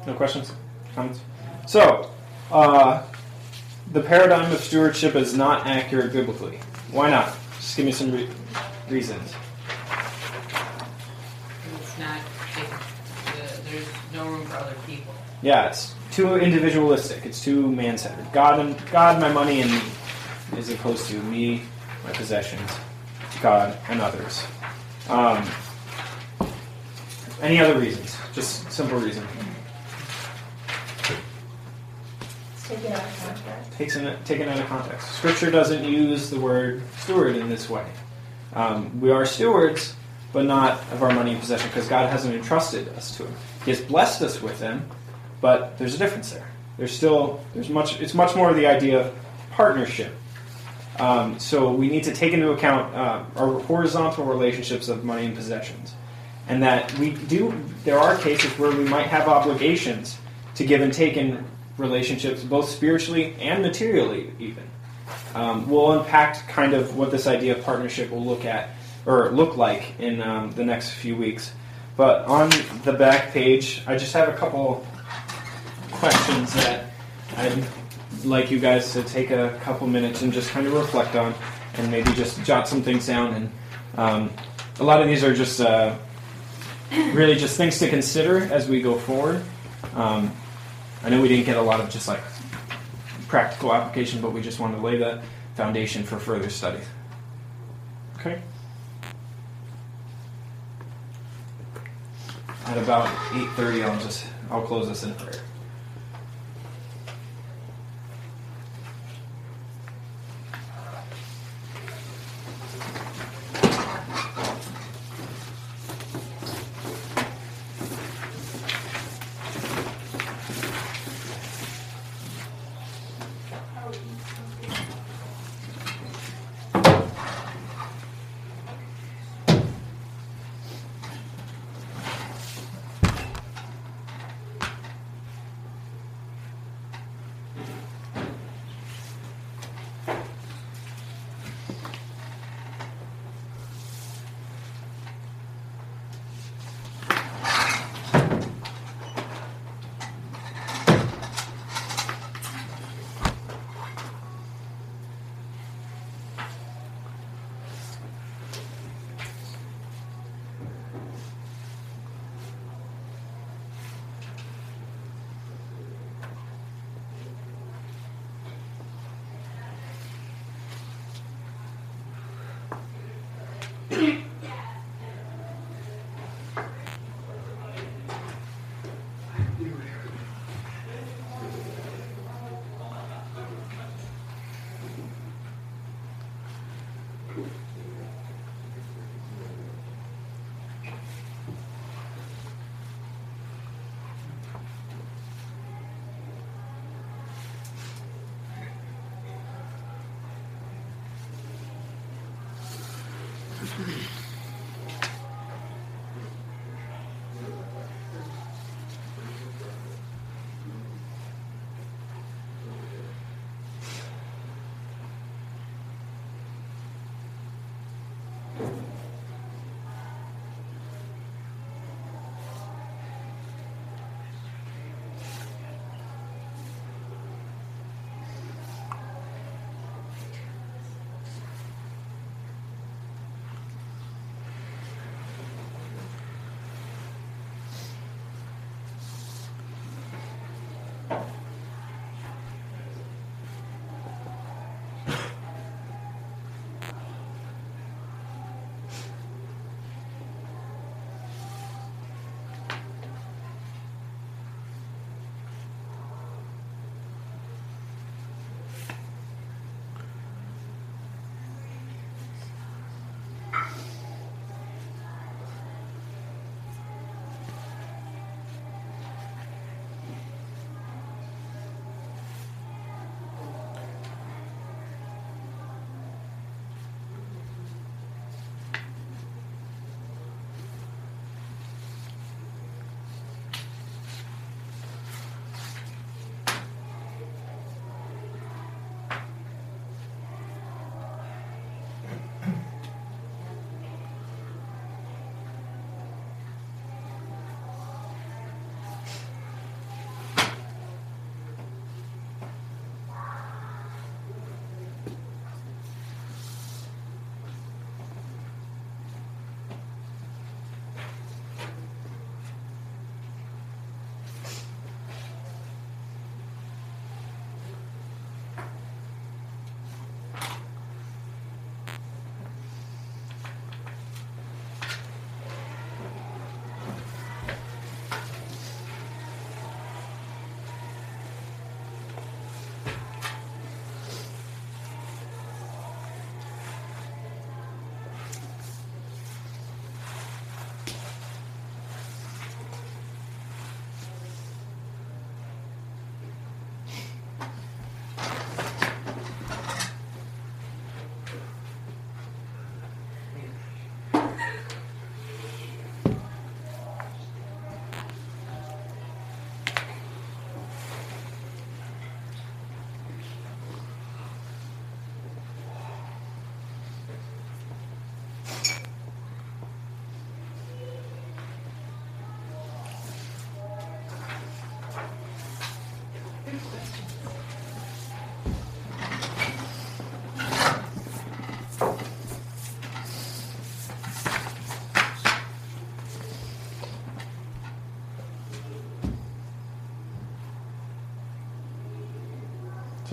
No questions? Comments? So, uh, the paradigm of stewardship is not accurate biblically. Why not? Just give me some re- reasons. It's not, it, the, there's no room for other people. Yeah, it's too individualistic. It's too man-centered. God and God, my money, and me, as opposed to me, my possessions, God, and others. Um, any other reasons? Just simple reason. It's taken out of context. Takes in, taken out of context. Scripture doesn't use the word steward in this way. Um, we are stewards, but not of our money and possession because God hasn't entrusted us to Him. He has blessed us with them, but there's a difference there. There's still there's much. It's much more the idea of partnership. Um, so we need to take into account uh, our horizontal relationships of money and possessions, and that we do. There are cases where we might have obligations to give and take in relationships, both spiritually and materially, even. Um, we'll unpack kind of what this idea of partnership will look at or look like in um, the next few weeks. But on the back page, I just have a couple questions that I'd like you guys to take a couple minutes and just kind of reflect on, and maybe just jot some things down. And um, a lot of these are just uh, really just things to consider as we go forward. Um, I know we didn't get a lot of just like practical application, but we just wanted to lay the foundation for further study. Okay. At about 8:30, I'll just I'll close this in prayer.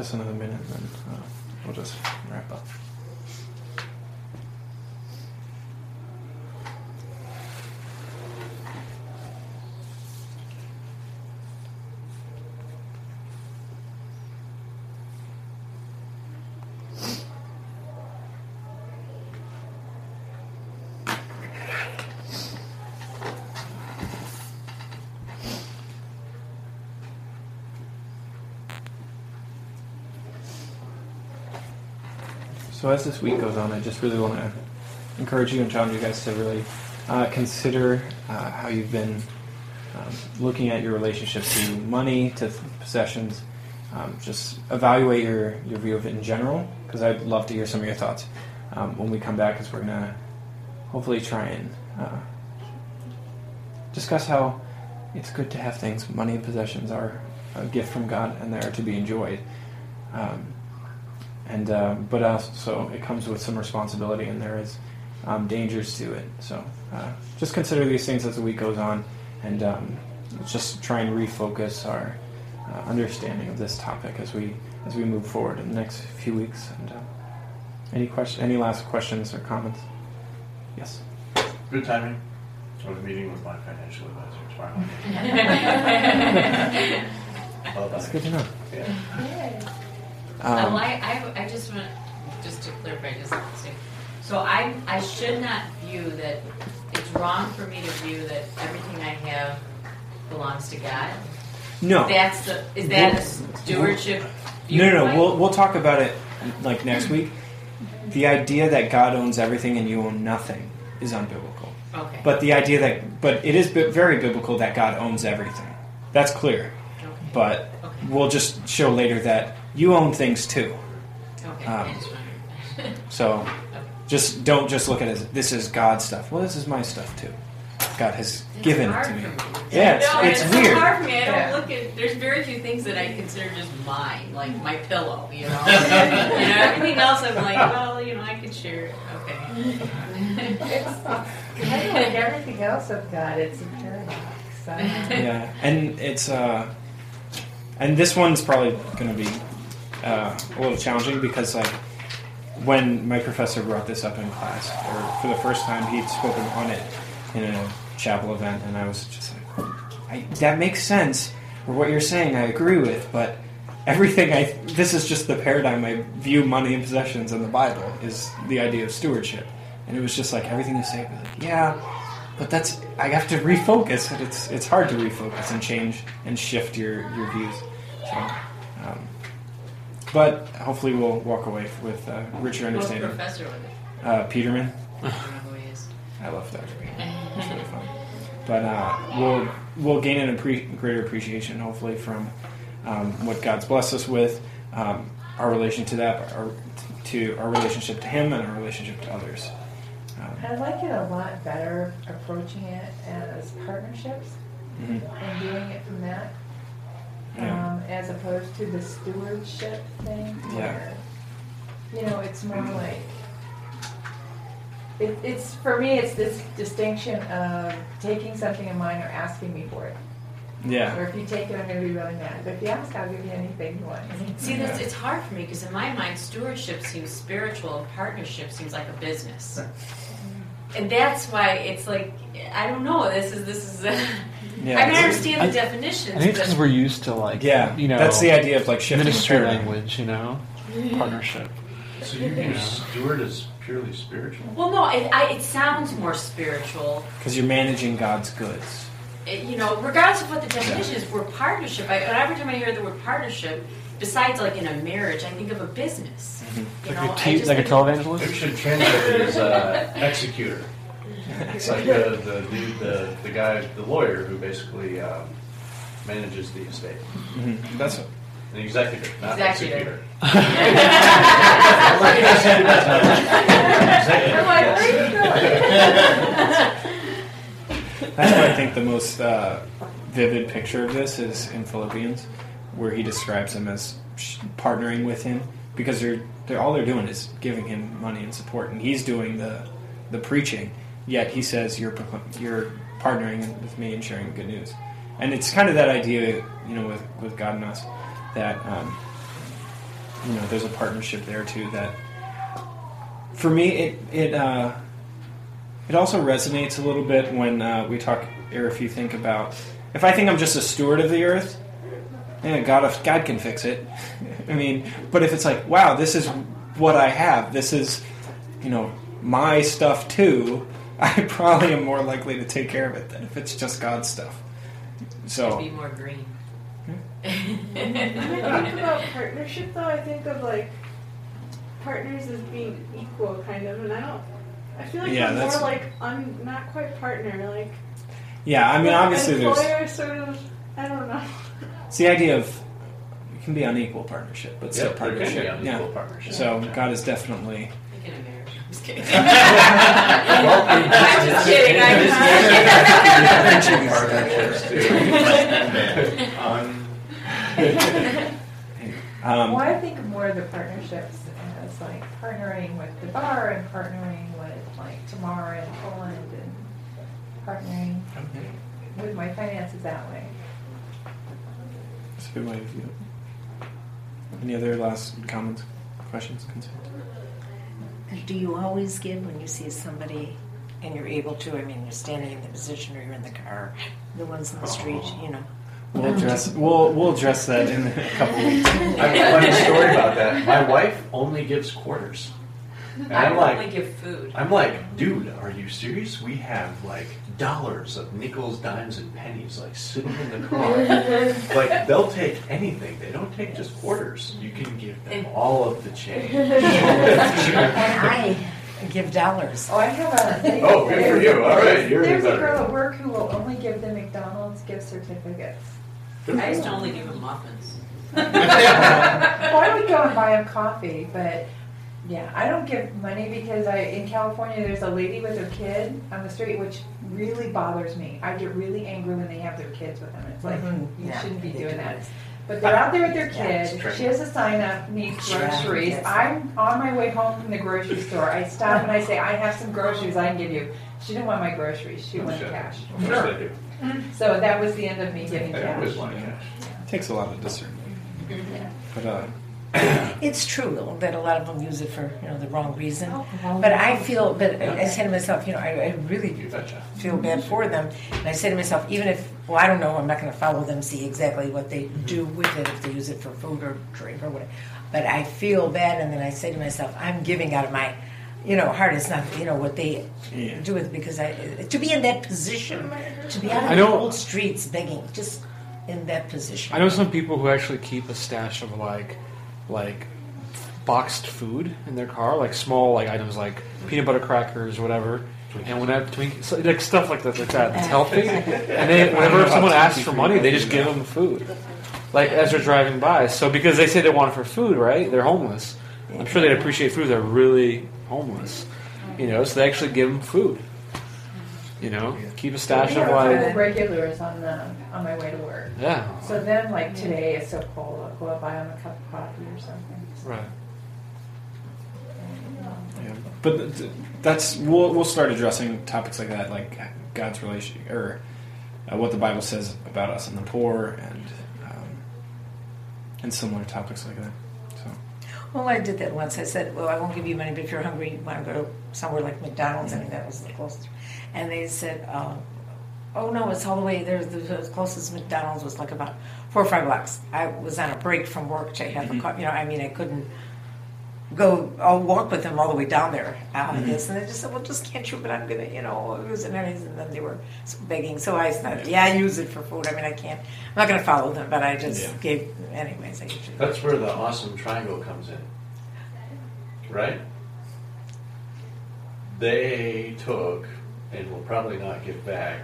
Us another minute, and then uh, we'll just wrap up. So as this week goes on, I just really want to encourage you and challenge you guys to really uh, consider uh, how you've been um, looking at your relationship to money, to possessions. Um, just evaluate your, your view of it in general, because I'd love to hear some of your thoughts um, when we come back, because we're going to hopefully try and uh, discuss how it's good to have things. Money and possessions are a gift from God, and they are to be enjoyed. Um, and uh, but also it comes with some responsibility, and there is um, dangers to it. So uh, just consider these things as the week goes on, and um, just try and refocus our uh, understanding of this topic as we as we move forward in the next few weeks. And uh, any question, any last questions or comments? Yes. Good timing. I was meeting with my financial advisor tomorrow. well, That's good to know. Yeah. Um, Um, I, I, I just want, just to clarify, just to say, so I, I should not view that, it's wrong for me to view that everything I have belongs to God? No. That's the, is that a stewardship No, no, no. We'll we'll talk about it like next week. The idea that God owns everything and you own nothing is unbiblical. Okay. But the idea that, but it is very biblical that God owns everything. That's clear. Okay. But we'll just show later that you own things too. Okay, Um, I just. So just don't just look at it as this is God's stuff. Well, this is my stuff too. God has given it to me. Yeah, it's, no, it's it's weird. so hard for me. I don't Yeah. look at. There's very few things that I consider just mine, like my pillow. You know, you know everything else. I'm like, well, you know, I could share it. Okay. It's kind of like everything else of God. It's a paradox. Uh, yeah, and it's uh, and this one's probably going to be uh, a little challenging because like when my professor brought this up in class, or for the first time, he'd spoken on it in a chapel event, and I was just like, I, that makes sense. Or what you're saying, I agree with, but everything I this is just the paradigm I view money and possessions in the Bible is the idea of stewardship, and it was just like everything you say, was like, yeah, but that's I have to refocus, and it's it's hard to refocus and change and shift your your views. So, um, but hopefully we'll walk away with uh, richer Who's understanding. professor with it? Uh, Peterman. I don't know who he is. I love that. It's really fun. But uh, we'll we'll gain an appre- greater appreciation, hopefully, from um, what God's blessed us with, um, our relation to that, our, to our relationship to Him, and our relationship to others. Um, I like it a lot better approaching it as partnerships mhm. and doing it from that, Yeah. um, as opposed to the stewardship thing. Where, you know, it's more like it, it's for me. It's this distinction of taking something of mine or asking me for it. Yeah. Or if you take it, I'm going to be really mad. But if you ask, I'll give you anything you want. See, this, it's hard for me because in my mind, stewardship seems spiritual and partnership seems like a business. And that's why it's like I don't know. This is this is. Yeah. I mean, I understand the I- definitions. I think it's because we're used to like, Yeah, you know, that's the idea of, like, shifting ministry language, you know, partnership. So you view steward as purely spiritual? Well, no, it, I, it sounds more spiritual. Because you're managing God's goods. It- you know, regardless of what the definition is, we're partnership. I, and every time I hear the word partnership, besides like in a marriage, I think of a business. You know, Like te- like a think- televangelist? Maybe we should translate it as uh, executor. It's like the, the dude, the, the guy, the lawyer who basically um, manages the estate. Mhm. That's An executor, not Executor. executor. I'm like, where are you going? That's why I think the most uh, vivid picture of this is in Philippians, where he describes them as partnering with him because they're, they're all they're doing is giving him money and support, and he's doing the the preaching. Yet he says you're you're partnering with me and sharing good news, and it's kind of that idea, you know, with with God and us that um, you know, there's a partnership there too. That for me, it it uh, it also resonates a little bit when uh, we talk, or if you think about, if I think I'm just a steward of the earth, yeah, God, God can fix it. I mean, but if it's like, wow, this is what I have, this is, you know, my stuff too. I probably am more likely to take care of it than if it's just God's stuff. So Be more green. When I think about partnership, though, I think of like partners as being equal, kind of, and I don't. I feel like Yeah, I'm that's- more like un, not quite partner, like. yeah, I mean, obviously there's employer sort of. I don't know. it's the idea of it can be unequal partnership, but still Yeah, there can be partnership. unequal yeah. partnership. So God is definitely. Like in a marriage. I'm just kidding. I'm just kidding, Um, well, I think more of the partnerships as like partnering with the bar and partnering with like Tamara and Poland and partnering with my finances that way. That's a good way to view it. Any other last comments, questions, concerns? Do you always give when you see somebody and you're able to? I mean, you're standing in the position or you're in the car, the ones in the street, oh. you know. We'll um, address we'll we'll address that in a couple weeks. I have a funny story about that. My wife only gives quarters. And I I'm like, only give food. I'm like, dude, are you serious? We have like dollars of nickels, dimes, and pennies like sitting in the car. like they'll take anything. They don't take just quarters. You can give them all of the change. and I give dollars. Oh, I have a. Oh, good for you. All right, you're There's a better. girl at work who will only give the McDonald's gift certificates. I used to only give them muffins. well, I would go and buy him coffee, but yeah, I don't give money because I in California there's a lady with her kid on the street, which really bothers me. I get really angry when they have their kids with them. It's like Mhm. you Yeah, shouldn't be doing do that. this. But they're out there with their kid. true. She has a sign up, needs Yeah, groceries. yes. I'm on my way home from the grocery store. I stop and I say, I have some groceries I can give you. She didn't want my groceries. She wanted Sure. cash. Of course they do. So that was the end of me giving They cash. always want cash. It takes a lot of discernment. But uh, It's true that a lot of them use it for you know the wrong reason. But I feel, but I say to myself, you know, I, I really feel bad for them, and I say to myself, even if well, I don't know, I'm not going to follow them, see exactly what they mm-hmm. do with it if they use it for food or drink or whatever. But I feel bad, and then I say to myself, I'm giving out of my, you know, heart. It's not you know what they Yeah. do with it because I to be in that position, to be out on the old streets begging, just in that position. I know some people who actually keep a stash of like, like boxed food in their car, like small like items like peanut butter crackers, whatever. And when that twink, so, like stuff like that, like that, that's healthy. And they, whenever someone asks for money, they just give them food, like as they're driving by. So because they say they want it for food, right? They're homeless. I'm sure they'd appreciate food. They're really homeless, you know. So they actually give them food. You know, keep a stash of like, regulars on the on my way to work. yeah, So then, like today, it's so cold. I'll go out buy them a cup of coffee or something. right. yeah. but th- th- that's we'll we'll start addressing topics like that, like God's relation or uh, what the Bible says about us and the poor, and um, and similar topics like that. So Well, I did that once. I said, "Well, I won't give you money, but if you're hungry, you want to go somewhere like McDonald's." I mean, that was the closest. And they said, uh, "Oh no, it's all the way there. The closest McDonald's was like about four or five blocks." I was on a break from work to have a, car. you know, I mean, I couldn't go. I'll walk with them all the way down there. Uh, This and they just said, "Well, just can't you?" But I'm gonna, you know, it. And then they were begging, so I said, "Yeah, I use it for food." I mean, I can't. I'm not gonna follow them, but I just Yeah. gave, anyways. I. That's where the awesome triangle comes in. Right? They took and will probably not give back,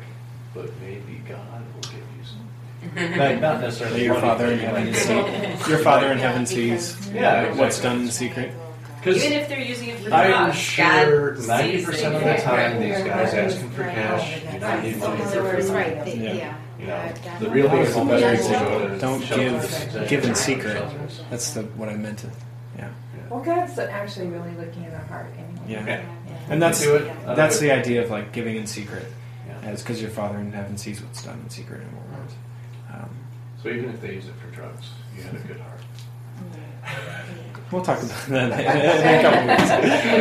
but maybe God will give you some. Like, not necessarily your money, Father in but heaven you sees your Father in heaven sees Yeah, what's exactly. done in secret. Because Even if they're using it for the I'm cause, sure God ninety sees percent it. of the time these guys asking for cash, don't need money That's food. right. They- Yeah. Yeah. You know, the real that- evil is to to go to don't shelters, give give in exactly, secret. shelters. That's the what I meant to. Yeah, Well, God's actually really looking in our heart anyway. yeah. Okay. And that's Do it. That's the idea of like giving in secret, Yeah. As because your Father in heaven sees what's done in secret and what won't. Um, So even if they use it for drugs, you had a good heart. We'll talk about that in a couple weeks.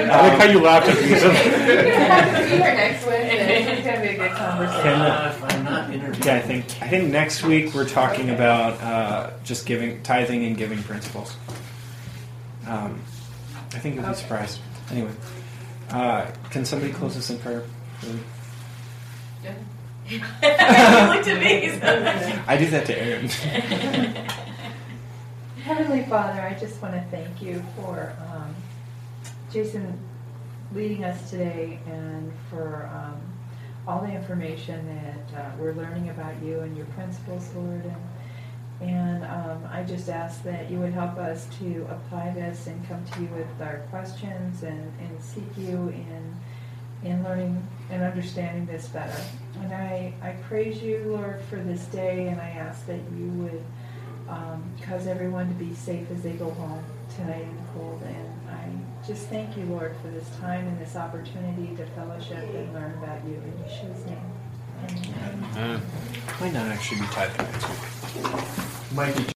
I like how you laughed at me. You're gonna have to be here next Wednesday. It's gonna be a good conversation. Can, Uh, I'm not interviewed. Yeah, I think I think next week we're talking about uh, just giving, tithing and giving principles. Um, I think you'll be Okay. surprised. Anyway, uh, can somebody close this in prayer? looked at me. so- I do that to Aaron. Heavenly Father, I just want to thank you for um, Jason leading us today and for um, all the information that uh, we're learning about you and your principles, Lord. And, and um, I just ask that you would help us to apply this and come to you with our questions and, and seek you in, in learning and understanding this better. And I, I praise you, Lord, for this day, and I ask that you would um, cause everyone to be safe as they go home tonight in the cold. And I just thank you, Lord, for this time and this opportunity to fellowship and learn about you in Yeshua's name. Amen. Might not actually be week. Might be